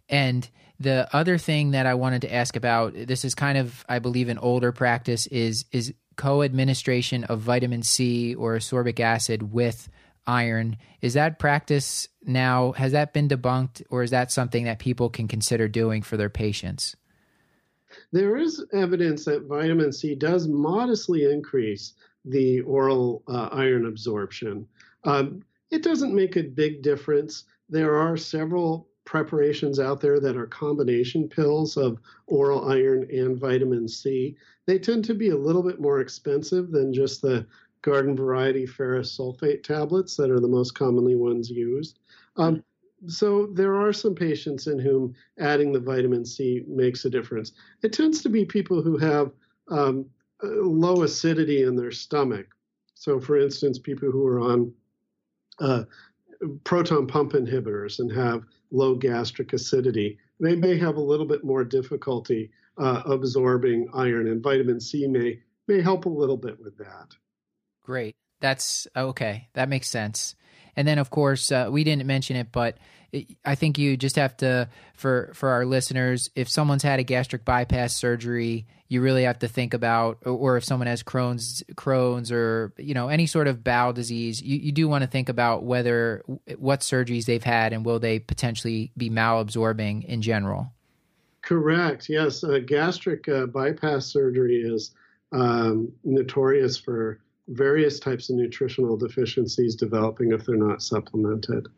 And the other thing that I wanted to ask about this is kind of I believe an older practice is is co-administration of vitamin C or ascorbic acid with iron. Is that practice now has that been debunked or is that something that people can consider doing for their patients? There is evidence that vitamin C does modestly increase the oral uh, iron absorption. Um, it doesn't make a big difference. There are several preparations out there that are combination pills of oral iron and vitamin C. They tend to be a little bit more expensive than just the garden variety ferrous sulfate tablets that are the most commonly ones used. Um, so there are some patients in whom adding the vitamin C makes a difference. It tends to be people who have um, low acidity in their stomach. So, for instance, people who are on uh, proton pump inhibitors and have low gastric acidity, they may have a little bit more difficulty uh, absorbing iron, and vitamin C may may help a little bit with that. Great. That's okay. That makes sense. And then, of course, uh, we didn't mention it, but I think you just have to for for our listeners. If someone's had a gastric bypass surgery, you really have to think about, or if someone has Crohn's Crohn's or you know any sort of bowel disease, you, you do want to think about whether what surgeries they've had and will they potentially be malabsorbing in general. Correct. Yes, uh, gastric uh, bypass surgery is um, notorious for various types of nutritional deficiencies developing if they're not supplemented.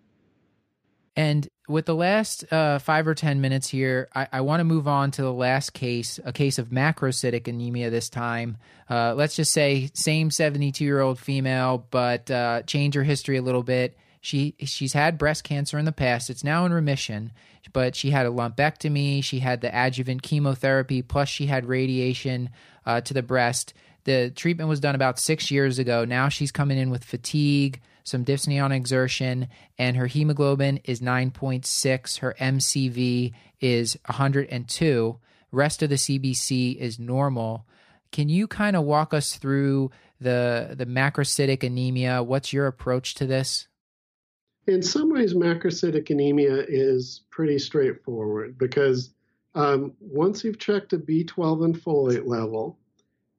And with the last uh, five or 10 minutes here, I, I want to move on to the last case, a case of macrocytic anemia this time. Uh, let's just say, same 72 year old female, but uh, change her history a little bit. She she's had breast cancer in the past. It's now in remission, but she had a lumpectomy. She had the adjuvant chemotherapy, plus she had radiation uh, to the breast. The treatment was done about six years ago. Now she's coming in with fatigue, some dyspnea on exertion, and her hemoglobin is 9.6. Her MCV is 102. Rest of the CBC is normal. Can you kind of walk us through the the macrocytic anemia? What's your approach to this? In some ways, macrocytic anemia is pretty straightforward because um, once you've checked a B12 and folate level,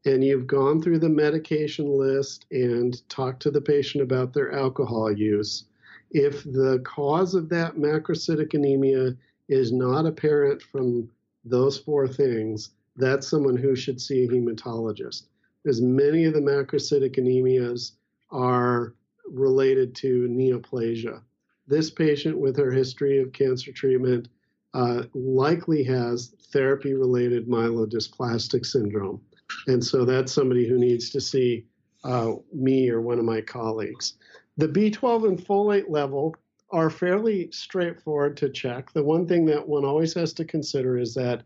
and you've gone through the medication list and talked to the patient about their alcohol use, if the cause of that macrocytic anemia is not apparent from those four things, that's someone who should see a hematologist. As many of the macrocytic anemias are related to neoplasia. This patient, with her history of cancer treatment, uh, likely has therapy related myelodysplastic syndrome. And so that's somebody who needs to see uh, me or one of my colleagues. The B12 and folate level are fairly straightforward to check. The one thing that one always has to consider is that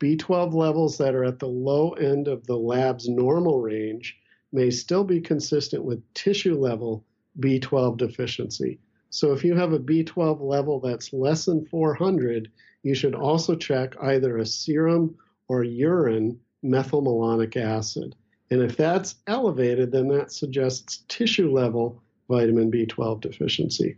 B12 levels that are at the low end of the lab's normal range may still be consistent with tissue level B12 deficiency. So if you have a B12 level that's less than 400, you should also check either a serum or urine methylmalonic acid. And if that's elevated, then that suggests tissue level vitamin B12 deficiency.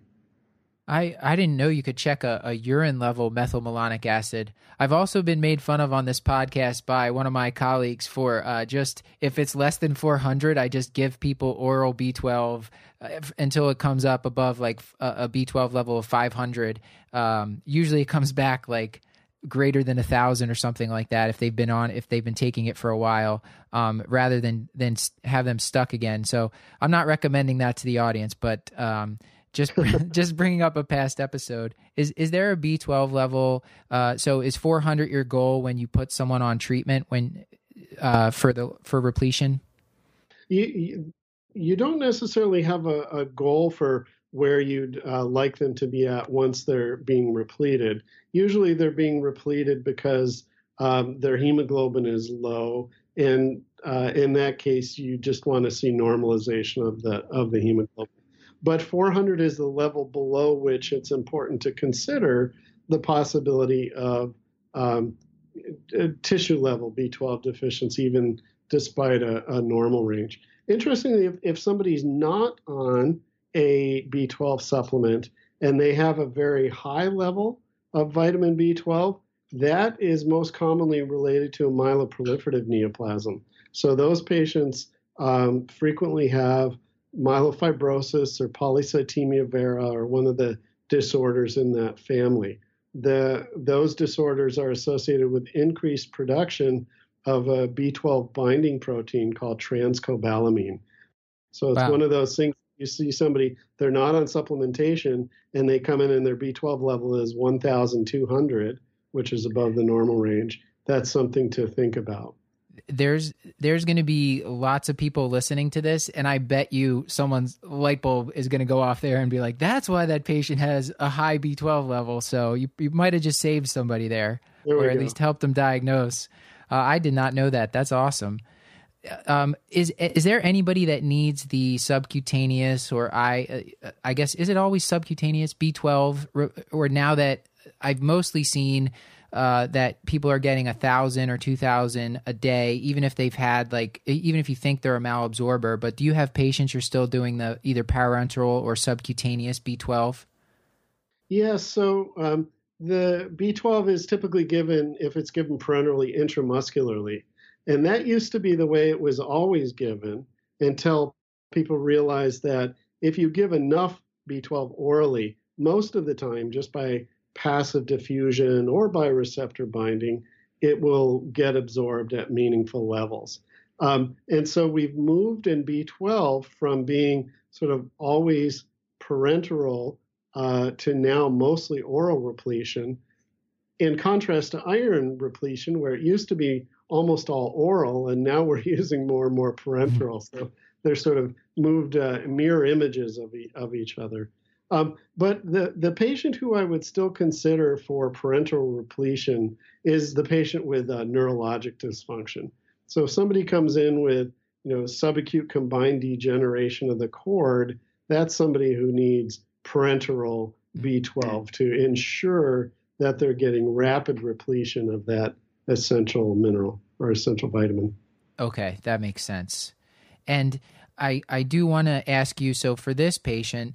I, I didn't know you could check a, a urine level methylmalonic acid. I've also been made fun of on this podcast by one of my colleagues for uh, just if it's less than 400, I just give people oral B12 uh, until it comes up above like a a B12 level of 500. Um, usually it comes back like greater than a thousand or something like that if they've been on if they've been taking it for a while um, rather than than have them stuck again. So i'm not recommending that to the audience but um, just just bringing up a past episode is is there a b12 level uh, so is 400 your goal when you put someone on treatment when uh, for the for repletion? You, you, don't necessarily have a, a goal for where you'd uh, like them to be at once they're being repleted. Usually they're being repleted because um, their hemoglobin is low, and uh, in that case, you just want to see normalization of the of the hemoglobin. But 400 is the level below which it's important to consider the possibility of um, tissue level B12 deficiency, even despite a, a normal range. Interestingly, if, if somebody's not on a B12 supplement and they have a very high level of vitamin B12, that is most commonly related to a myeloproliferative neoplasm. So those patients um, frequently have myelofibrosis or polycythemia vera or one of the disorders in that family. The, those disorders are associated with increased production of a B12 binding protein called transcobalamin. So it's wow. one of those things you see somebody they're not on supplementation and they come in and their B12 level is 1,200, which is above the normal range. That's something to think about. there's there's going to be lots of people listening to this and i bet you someone's light bulb is going to go off there and be like that's why that patient has a high b12 level so you, you might have just saved somebody there, There or at go. least helped them diagnose uh, i did not know that that's awesome um, is is there anybody that needs the subcutaneous or I uh, I guess is it always subcutaneous B12 or, now that I've mostly seen uh, that people are getting a thousand or two thousand a day, even if they've had like even if you think they're a malabsorber. But do you have patients you're still doing the either parenteral or subcutaneous B12? Yes. So um, the B12 is typically given if it's given parenterally intramuscularly. And that used to be the way it was always given until people realized that if you give enough B12 orally, most of the time, just by passive diffusion or by receptor binding, it will get absorbed at meaningful levels. Um, and so we've moved in B12 from being sort of always parenteral uh, to now mostly oral repletion. In contrast to iron repletion, where it used to be almost all oral, and now we're using more and more parenteral. So they're sort of moved uh, mirror images of, e- of each other. Um, but the, the patient who I would still consider for parenteral repletion is the patient with uh, neurologic dysfunction. So if somebody comes in with you know subacute combined degeneration of the cord, that's somebody who needs parenteral B12 to ensure that they're getting rapid repletion of that essential mineral or essential vitamin. Okay, that makes sense. And I I do want to ask you so for this patient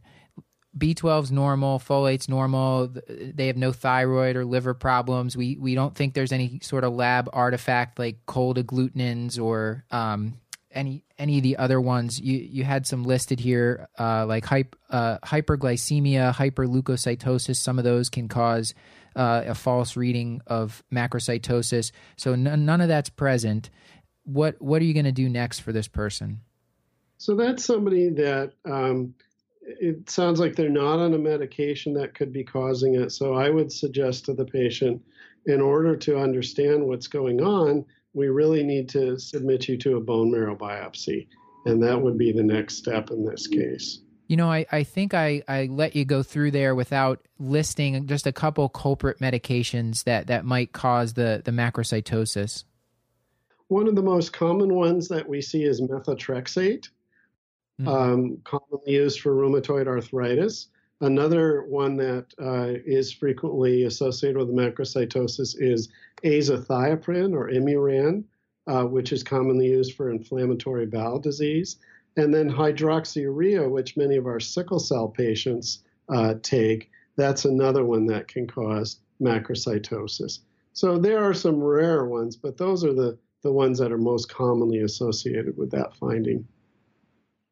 B12's normal, folate's normal. They have no thyroid or liver problems. We we don't think there's any sort of lab artifact like cold agglutinins or um, any any of the other ones. You you had some listed here uh, like hyp, uh, hyperglycemia, hyperleukocytosis. Some of those can cause uh, a false reading of macrocytosis. So n- none of that's present. What what are you going to do next for this person? So that's somebody that um, it sounds like they're not on a medication that could be causing it. So I would suggest to the patient, in order to understand what's going on, we really need to submit you to a bone marrow biopsy. And that would be the next step in this case. You know, I, I think I, I let you go through there without listing just a couple culprit medications that, that might cause the, the macrocytosis. One of the most common ones that we see is methotrexate, Mhm. um, commonly used for rheumatoid arthritis. Another one that uh, is frequently associated with macrocytosis is azathioprine or Imuran, uh, which is commonly used for inflammatory bowel disease. And then hydroxyurea, which many of our sickle cell patients uh, take, that's another one that can cause macrocytosis. So there are some rare ones, but those are the, the ones that are most commonly associated with that finding.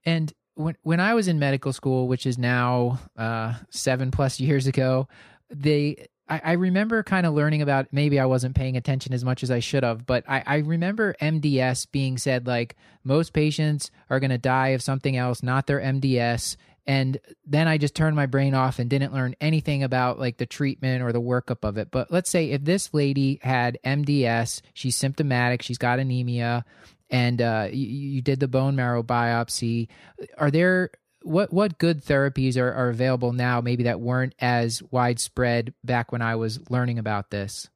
And when when I was in medical school, which is now uh, seven plus years ago, they I, I remember kind of learning about. Maybe I wasn't paying attention as much as I should have, but I, I remember MDS being said like most patients are going to die of something else, not their MDS. And then I just turned my brain off and didn't learn anything about like the treatment or the workup of it. But let's say if this lady had MDS, she's symptomatic, she's got anemia, and uh, you, you did the bone marrow biopsy. Are there what what good therapies are, are available now? Maybe that weren't as widespread back when I was learning about this.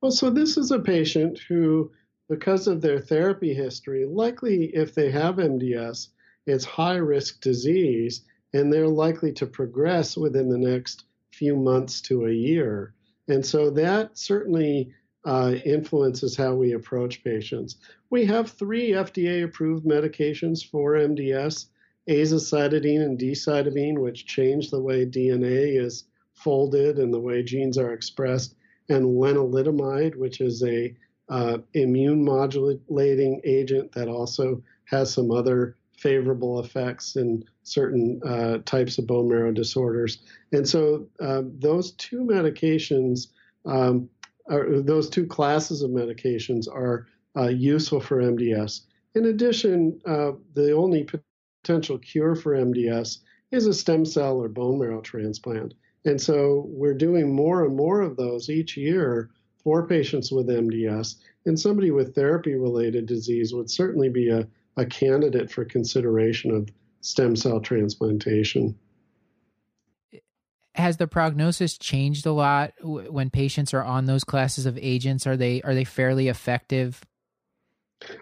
Well, so this is a patient who, because of their therapy history, likely if they have MDS, it's high risk disease, and they're likely to progress within the next few months to a year. And so that certainly uh, influences how we approach patients. We have three FDA approved medications for MDS azacitidine and decitabine, which change the way DNA is folded and the way genes are expressed, and lenalidomide, which is a uh, immune modulating agent that also has some other favorable effects in certain uh, types of bone marrow disorders. And so uh, those two medications, um, are, those two classes of medications are uh, useful for MDS. In addition, uh, the only potential cure for MDS is a stem cell or bone marrow transplant. And so we're doing more and more of those each year for patients with MDS. And somebody with therapy related disease would certainly be a, a candidate for consideration of stem cell transplantation. Has the prognosis changed a lot when patients are on those classes of agents? Are they are they fairly effective?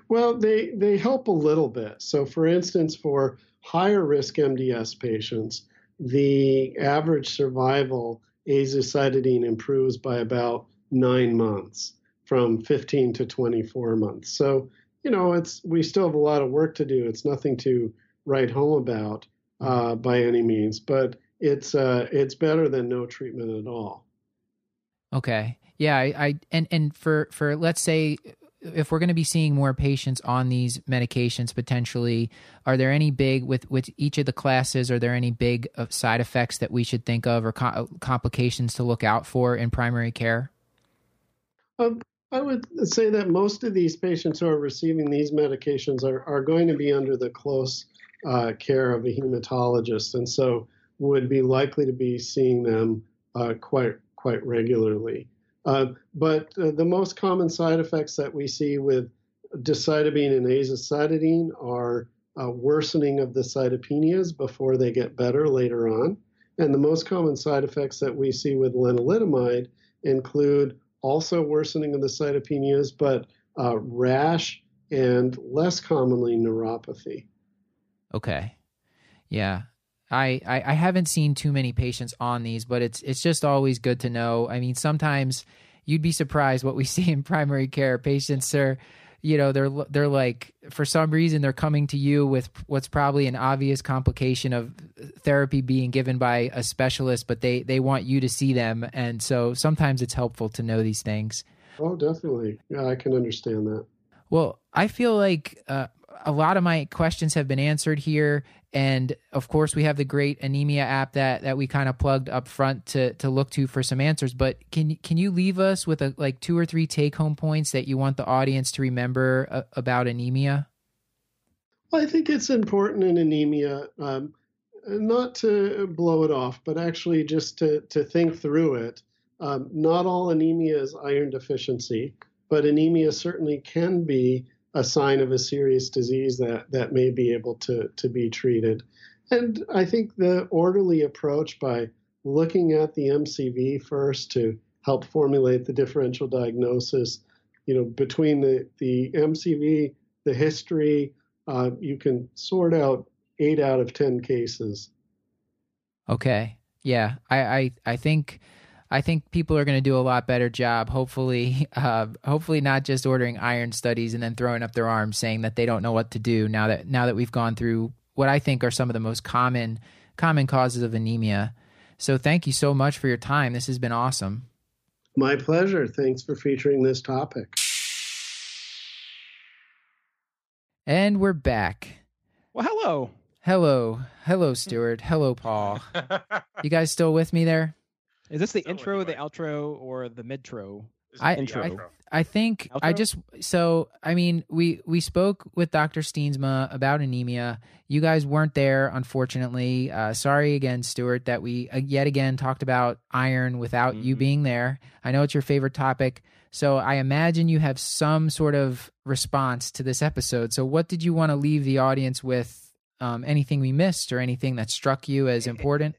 Well, they they help a little bit. So, for instance, for higher risk MDS patients, the average survival azacitidine improves by about nine months from 15 to 24 months. So, you know, it's we still have a lot of work to do. It's nothing to write home about uh, by any means, but it's uh, it's better than no treatment at all. Okay. Yeah, I, I and and for for let's say if we're going to be seeing more patients on these medications potentially, are there any big with with each of the classes? Are there any big uh, side effects that we should think of or co- complications to look out for in primary care? Um, I would say that most of these patients who are receiving these medications are, are going to be under the close uh, care of a hematologist, and so would be likely to be seeing them uh, quite quite regularly. Uh, but uh, the most common side effects that we see with decitabine and azacitidine are uh, worsening of the cytopenias before they get better later on. And the most common side effects that we see with lenalidomide include also worsening of the cytopenias, but uh, rash and less commonly neuropathy. Okay. Yeah. I, I, I haven't seen too many patients on these, but it's it's just always good to know. I mean, sometimes you'd be surprised what we see in primary care. Patients are, you know, they're they're like for some reason they're coming to you with what's probably an obvious complication of therapy being given by a specialist, but they they want you to see them, and so sometimes it's helpful to know these things. Oh, definitely. Yeah, I can understand that. Well, I feel like uh, a lot of my questions have been answered here and of course we have the great anemia app that that we kind of plugged up front to to look to for some answers. But can can you leave us with a like two or three take home points that you want the audience to remember uh, about anemia? Well i think it's important in anemia um, not to blow it off but actually just to to think through it. Um, not all anemia is iron deficiency but anemia certainly can be a sign of a serious disease that, that may be able to, to be treated. And I think the orderly approach by looking at the MCV first to help formulate the differential diagnosis, you know, between the, the MCV, the history, uh, you can sort out eight out of 10 cases. Okay. Yeah. I, I, I think I think people are going to do a lot better job. Hopefully, uh, hopefully not just ordering iron studies and then throwing up their arms saying that they don't know what to do. Now that now that we've gone through what I think are some of the most common common causes of anemia. So thank you so much for your time. This has been awesome. My pleasure. Thanks for featuring this topic. And we're back. Well, hello. Hello. Hello, Stuart. Hello, Paul. you guys still with me there? Is this the Still intro, the outro, or the midtro? I, intro. I, I think outro? I just so I mean we we spoke with Dr. Steensma about anemia. You guys weren't there, unfortunately. Uh, sorry again, Stuart, that we uh, yet again talked about iron without mm-hmm. you being there. I know it's your favorite topic, so I imagine you have some sort of response to this episode. So, what did you want to leave the audience with? Um, anything we missed or anything that struck you as important?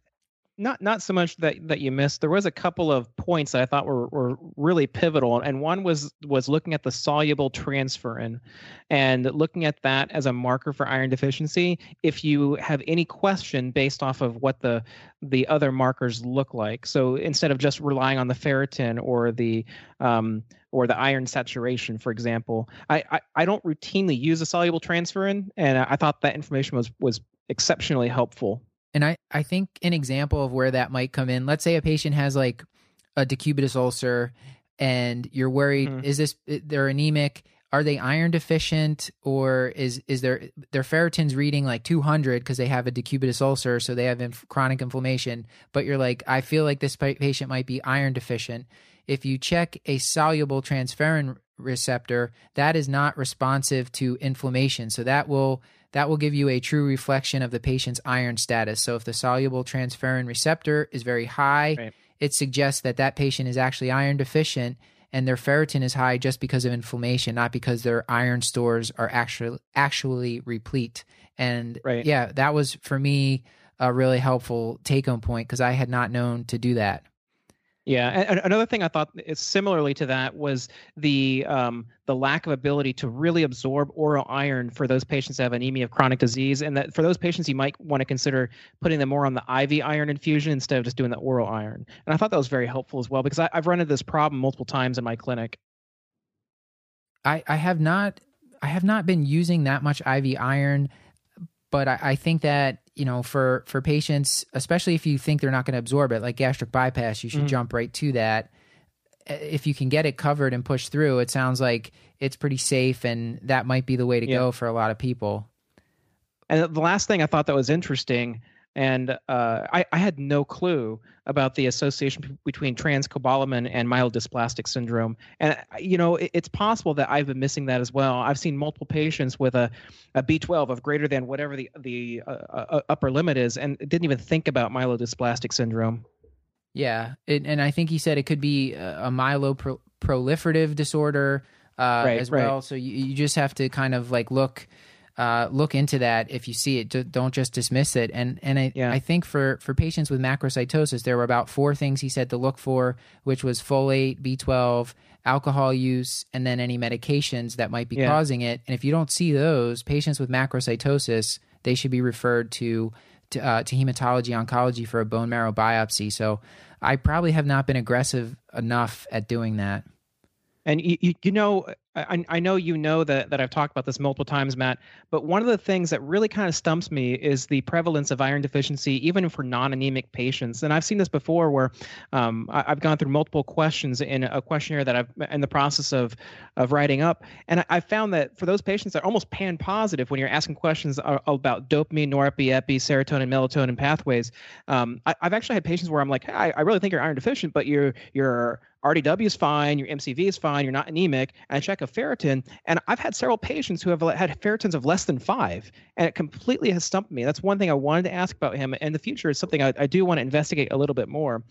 Not not so much that that you missed. There was a couple of points that I thought were were really pivotal, and one was was looking at the soluble transferrin, and looking at that as a marker for iron deficiency. If you have any question based off of what the the other markers look like, so instead of just relying on the ferritin or the um, or the iron saturation, for example, I, I I don't routinely use a soluble transferrin, and I thought that information was was exceptionally helpful and I, I think an example of where that might come in, let's say a patient has like a decubitus ulcer and you're worried, mm-hmm. is this, they're anemic? Are they iron deficient or is, is their, their ferritin's reading like 200 because they have a decubitus ulcer. So they have inf- chronic inflammation, but you're like, I feel like this patient might be iron deficient. If you check a soluble transferrin receptor, that is not responsive to inflammation. So that will that will give you a true reflection of the patient's iron status. So if the soluble transferrin receptor is very high, right. it suggests that that patient is actually iron deficient. and their ferritin is high just because of inflammation, not because their iron stores are actually actually replete. And Right. yeah, that was for me a really helpful take home point because I had not known to do that. Yeah, and, another thing I thought is similarly to that was the um, the lack of ability to really absorb oral iron for those patients that have anemia of chronic disease, and that for those patients you might want to consider putting them more on the IV iron infusion instead of just doing the oral iron. And I thought that was very helpful as well because I, I've run into this problem multiple times in my clinic. I, I have not I have not been using that much IV iron, but I, I think that you know for for patients, especially if you think they're not going to absorb it, like gastric bypass, you should Mhm. jump right to that. If you can get it covered and pushed through, it sounds like it's pretty safe, and that might be the way to Yeah. go for a lot of people. And the last thing I thought that was interesting, and uh, I, I had no clue about the association between transcobalamin and myelodysplastic syndrome. And uh, you know, it, it's possible that I've been missing that as well. I've seen multiple patients with a, a B12 of greater than whatever the the uh, uh, upper limit is, and didn't even think about myelodysplastic syndrome. Yeah, it, and I think he said it could be a, a myeloproliferative disorder uh, Right, as right. well. So you, you just have to kind of like look uh, look into that if you see it. Don't just dismiss it. And and I, Yeah. I think for for patients with macrocytosis, there were about four things he said to look for, which was folate, B12, alcohol use, and then any medications that might be Yeah. causing it. And if you don't see those, patients with macrocytosis, they should be referred to to, uh, to hematology oncology for a bone marrow biopsy. So I probably have not been aggressive enough at doing that. And you, you know, I, I know you know that, that I've talked about this multiple times, Matt. But one of the things that really kind of stumps me is the prevalence of iron deficiency, even for non-anemic patients. And I've seen this before, where um, I, I've gone through multiple questions in a questionnaire that I've in the process of of writing up, and I, I found that for those patients that are almost pan positive when you're asking questions about dopamine, norepi, serotonin, melatonin pathways. Um, I, I've actually had patients where I'm like, hey, I, I really think you're iron deficient, but you're you're RDW is fine, your MCV is fine, you're not anemic, and I check a ferritin, and I've had several patients who have had ferritins of less than five, and it completely has stumped me. That's one thing I wanted to ask about him, and the future is something I, I do want to investigate a little bit more.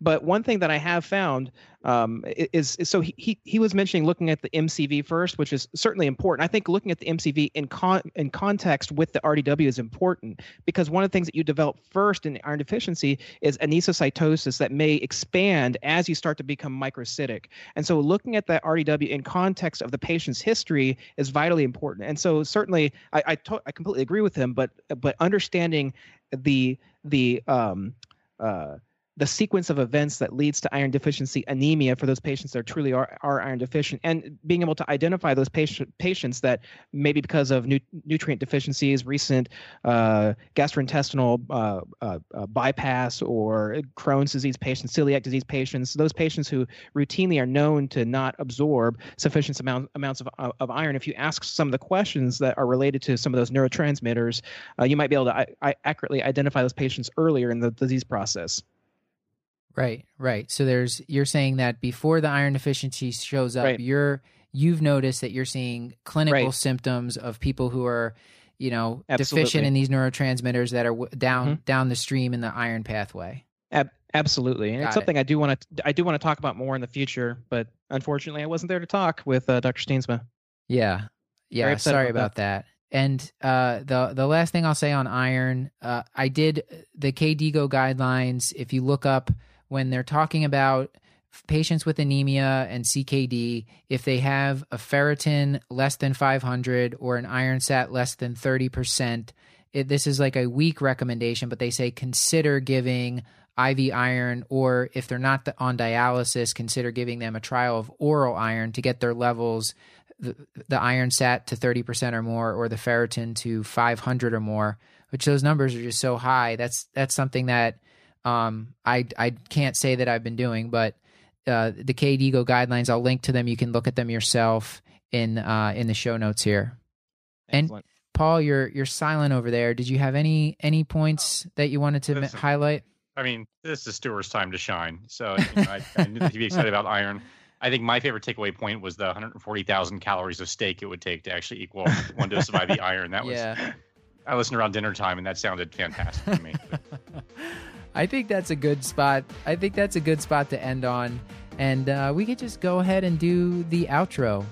But one thing that I have found um, is, is so he, he was mentioning looking at the MCV first, which is certainly important. I think looking at the MCV in con in context with the RDW is important because one of the things that you develop first in iron deficiency is anisocytosis that may expand as you start to become microcytic. And so looking at that RDW in context of the patient's history is vitally important. And so certainly I I, to- I completely agree with him, but but understanding the the um uh the sequence of events that leads to iron deficiency anemia for those patients that truly are, are iron deficient. And being able to identify those patient, patients that maybe because of nu- nutrient deficiencies recent uh, gastrointestinal uh, uh, uh, bypass or crohn's disease patients celiac disease patients those patients who routinely are known to not absorb sufficient amount, amounts of, of iron if you ask some of the questions that are related to some of those neurotransmitters uh, you might be able to I, I accurately identify those patients earlier in the disease process Right, right. So there's you're saying that before the iron deficiency shows up, Right. you're you've noticed that you're seeing clinical Right. symptoms of people who are, you know, deficient in these neurotransmitters that are w- down Mhm. down the stream in the iron pathway. Ab- absolutely, and Got it's it. something I do want to I do want to talk about more in the future. But unfortunately, I wasn't there to talk with uh, Dr. Steensma. Yeah. Yeah, sorry about about that. And uh, the the last thing I'll say on iron, uh, I did the KDIGO guidelines. If you look up when they're talking about patients with anemia and CKD, if they have a ferritin less than 500 or an iron sat less than 30%, it, this is like a weak recommendation, but they say consider giving IV iron, or if they're not on dialysis, consider giving them a trial of oral iron to get their levels, the, the iron sat to 30% or more, or the ferritin to 500 or more, which those numbers are just so high. That's that's something that um, I I can't say that I've been doing, but uh, the KDIGO guidelines, I'll link to them. You can look at them yourself in uh, in the show notes here. And- Paul, you're you're silent over there. Did you have any any points that you wanted to Listen. highlight? I mean, this is Stuart's time to shine. So you know, I, I knew he'd be excited about iron. I think my favorite takeaway point was the 140,000 calories of steak it would take to actually equal one dose of IV iron. That was yeah. I listened around dinner time, and that sounded fantastic to me. I think that's a good spot. I think that's a good spot to end on. and uh, we could just go ahead and do the outro.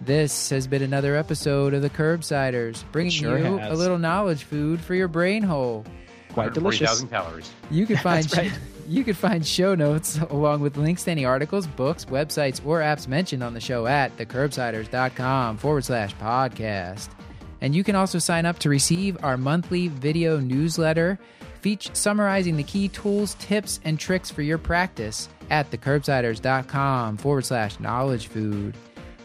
This has been another episode of the Curbsiders, bringing Sure you has. a little knowledge food for your brain hole. Quite delicious. 140,000 calories. You can find That's right. you can find show notes along with links to any articles, books, websites, or apps mentioned on the show at thecurbsiders.com forward slash podcast. And you can also sign up to receive our monthly video newsletter feature summarizing the key tools, tips, and tricks for your practice at thecurbsiders.com forward slash knowledge food.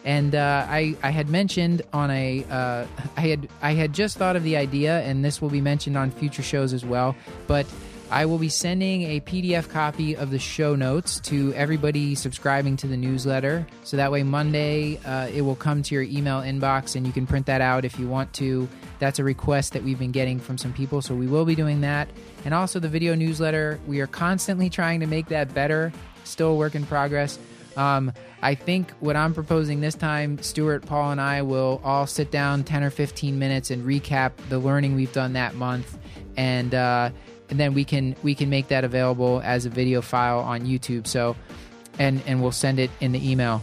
And uh, I, I had mentioned on a uh, I had I had just thought of the idea, and this will be mentioned on future shows as well. But I will be sending a PDF copy of the show notes to everybody subscribing to the newsletter. So that way, Monday, uh, it will come to your email inbox and you can print that out if you want to. That's a request that we've been getting from some people. So we will be doing that. And also, the video newsletter, we are constantly trying to make that better. Still a work in progress. Um, I think what I'm proposing this time, Stuart, Paul, and I will all sit down 10 or 15 minutes and recap the learning we've done that month. And, uh, and then we can we can make that available as a video file on YouTube. So, and and we'll send it in the email.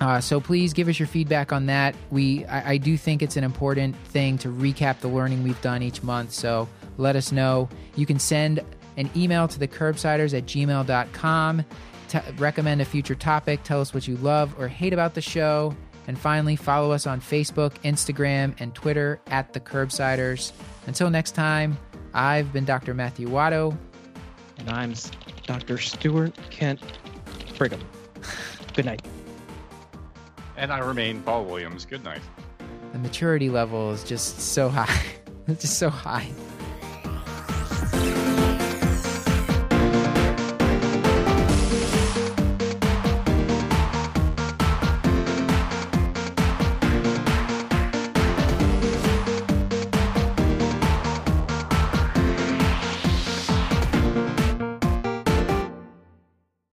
Uh, so please give us your feedback on that. We I, I do think it's an important thing to recap the learning we've done each month. So let us know. You can send an email to the curbsiders at gmail.com. T- recommend a future topic. Tell us what you love or hate about the show. And finally, follow us on Facebook, Instagram, and Twitter at the Curbsiders. Until next time, I've been Dr. Matthew Watto. And I'm Dr. Stuart Kent Brigham. Good night. And I remain Paul Williams. Good night. The maturity level is just so high. it's just so high. Thank you.